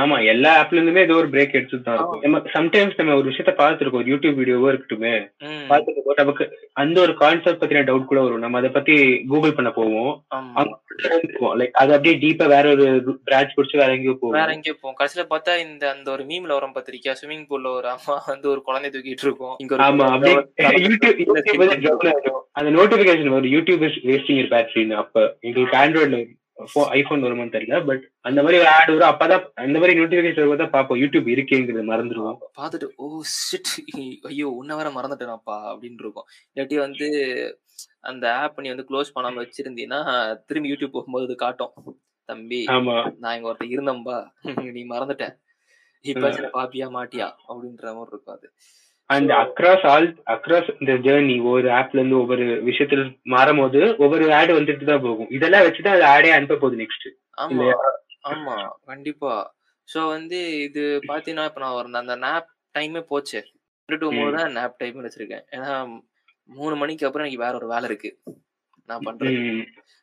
S2: ஆமா எல்லா ஆப்ல இருந்துமே ஏதோ ஒரு பிரேக் எடுத்துட்டு தான் இருக்கும். நம்ம சம்டைம்ஸ் நம்ம ஒரு விஷயத்த பார்த்துருக்கோம் யூடியூப் வீடியோவோ இருக்கட்டுமே.
S1: ம்,
S2: பார்த்துட்டு போது நமக்கு அந்த ஒரு கான்செப்ட் பத்தின டவுட் கூட வரும். நம்ம அதை பத்தி கூகுள் பண்ண போவோம். லைக் அது அப்படியே டீப்பா வேற ஒரு பிரான்ச் பிடிச்சி வேற எங்கேயோ போவோம்
S1: வேற எங்கேயோ போவோம் கடைசியில பார்த்தா இந்த அந்த ஒரு மீம்ல வரும் பத்திரிக்கா ஸ்விமிங் பூல்ல ஒரு அம்மா வந்து ஒரு குழந்தை தூக்கிட்டு இருக்கும். இங்க
S2: ஆமா அப்படியே யூடியூப். அந்த நோட்டிபிகேஷன் வரும். யூடியூப் வேஸ்டிங் பேட்டரின்னு அப்ப எங்களுக்கு ஆண்ட்ராய்ட்ல ஐபோன் வருமான்னு தெரியல பட் அந்த மாதிரி ஒரு ஆட் வரும். அப்பதான் அந்த மாதிரி நோட்டிபிகேஷன் வரும்போது பார்ப்போம் யூடியூப் இருக்கேங்கிறது மறந்துடுவோம்.
S1: பார்த்துட்டு ஓ ஷிட் ஐயோ உன்ன வேற மறந்துட்டேனாப்பா அப்படின்னு இருக்கும். இல்லாட்டி வந்து அந்த ஆப் நீ வந்து க்ளோஸ் பண்ணாம வச்சிருந்தீங்கன்னா திரும்பி யூடியூப் போகும்போது இது காட்டும். தம்பி
S2: ஆமா.
S1: நான் இங்க ஒருத்தர் இருந்தேன்பா. நீ மறந்துட்ட. இப்ப பாப்பியா மாட்டியா? அப்படின்ற மாதிரி இருக்கும் அது.
S2: அண்ட் அக்ராஸ் ஆல் அக்ராஸ் இந்த ஜேர்னி ஒவ்வொரு ஆப்ல இருந்து ஒவ்வொரு விஷயத்துல மாறும் போது ஒவ்வொரு ஆட் வந்துட்டு தான் போகும். இதெல்லாம் வச்சுதான் அது ஆடே அனுப்ப போகுது நெக்ஸ்ட்
S1: ஆமா? ஆமா. கண்டிப்பா. சோ வந்து இது பாத்தீங்கன்னா இப்ப நான் ஒரு அந்த நாப் டைமே போச்சு. ரெண்டு டு மூணு தான் நாப் டைம் வச்சிருக்கேன். ஏன்னா மூணு மணிக்கு அப்புறம் எனக்கு வேற ஒரு வேலை இருக்கு. நான் பண்றது.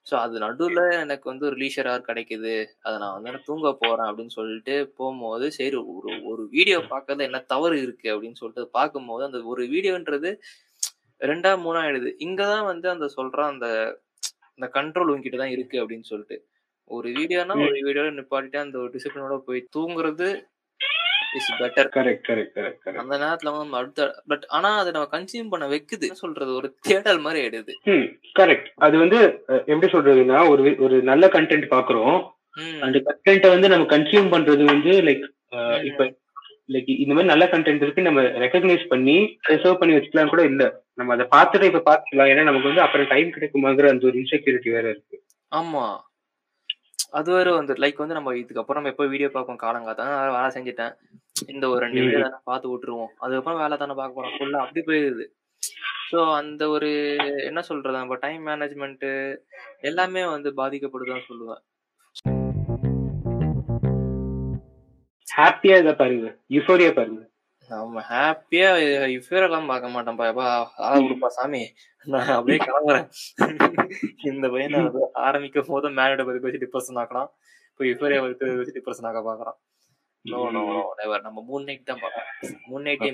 S1: ஸோ அது நடுவில் எனக்கு வந்து ஒரு லீஷர் ஹவர் கிடைக்குது. அதை நான் வந்து தூங்க போறேன் அப்படின்னு சொல்லிட்டு போகும்போது சரி ஒரு ஒரு வீடியோ பார்க்கறதுல என்ன தவறு இருக்கு அப்படின்னு சொல்லிட்டு பார்க்கும்போது அந்த ஒரு வீடியோன்றது ரெண்டா மூணா ஆயிடுது. இங்க தான் வந்து அந்த சொல்றான் அந்த அந்த கண்ட்ரோல் உங்ககிட்ட தான் இருக்கு அப்படின்னு சொல்லிட்டு. ஒரு வீடியோனா ஒரு வீடியோல நிப்பாட்டிட்டு அந்த ஒரு டிசிப்ளினோட போய் தூங்குறது is
S2: better correct correct correct
S1: அந்த நேரத்துல வந்து நம்ம அடுத்த பட் ஆனா அதை நம்ம கன்சியூம் பண்ண வைக்குது. சொல்றது? ஒரு தேடல் மாதிரி ஆயிடுது.
S2: கரெக்ட் அது வந்து எப்படி சொல்றதுன்னா ஒரு ஒரு நல்ல கண்டென்ட் பாக்குறோம். அந்த கண்டென்ட்டை வந்து நம்ம கன்சியூம் பண்றது வந்து லைக். இப்ப லைக் இந்த மாதிரி நல்ல கண்டென்ட் இருக்கு நம்ம ரெக்கக்னைஸ் பண்ணி ரிசர்வ் பண்ணி வச்சுக்கலாம் கூட இல்ல. நம்ம அதை பார்த்துட்டு இப்ப பாத்துக்கலாம் ஏன்னா நமக்கு வந்து அப்புறம் டைம் கிடைக்குமாங்கிற அந்த ஒரு இன்செக்யூரிட்டி வேற இருக்கு.
S1: ஆமா. அது வேற வந்து லைக் வந்து நம்ம இதுக்கப்புறம் நம்ம எப்போ வீடியோ பார்ப்போம்? காலங்காத்தா நான் வேலை செஞ்சுட்டேன். இந்த ஒரு ரெண்டு வீடியோ பார்த்து விட்டுருவோம். அதுக்கப்புறம் வேலை தானே பார்க்க போறோம். ஃபுல்லாக அப்படி போயிடுது ஸோ அந்த ஒரு என்ன சொல்றது? நம்ம டைம் மேனேஜ்மெண்ட் எல்லாமே வந்து பாதிக்கப்படுதுன்னு சொல்லுவேன்.
S2: ஹாப்பியா இதை பாருங்க. யுசோரியா பாருங்க.
S1: நம்ம ஹாப்பியா இஃபேர் எல்லாம் பார்க்க மாட்டோம்ப்பா எப்பா ஆள சாமி. நான் அப்படியே கிளம்புறேன். இந்த பையன் ஆரம்பிக்கும் போது மேனோட பத்தி பேசி டிப்ரெஷன் ஆக்கலாம் இப்போ இஃபேரியா பத்தி வச்சு டிப்ரெஷன் ஆக்க பாக்குறான் நோ நோ நோ நம்ம மூணு நைட் தான் பார்க்கலாம் மூணு நைட்டே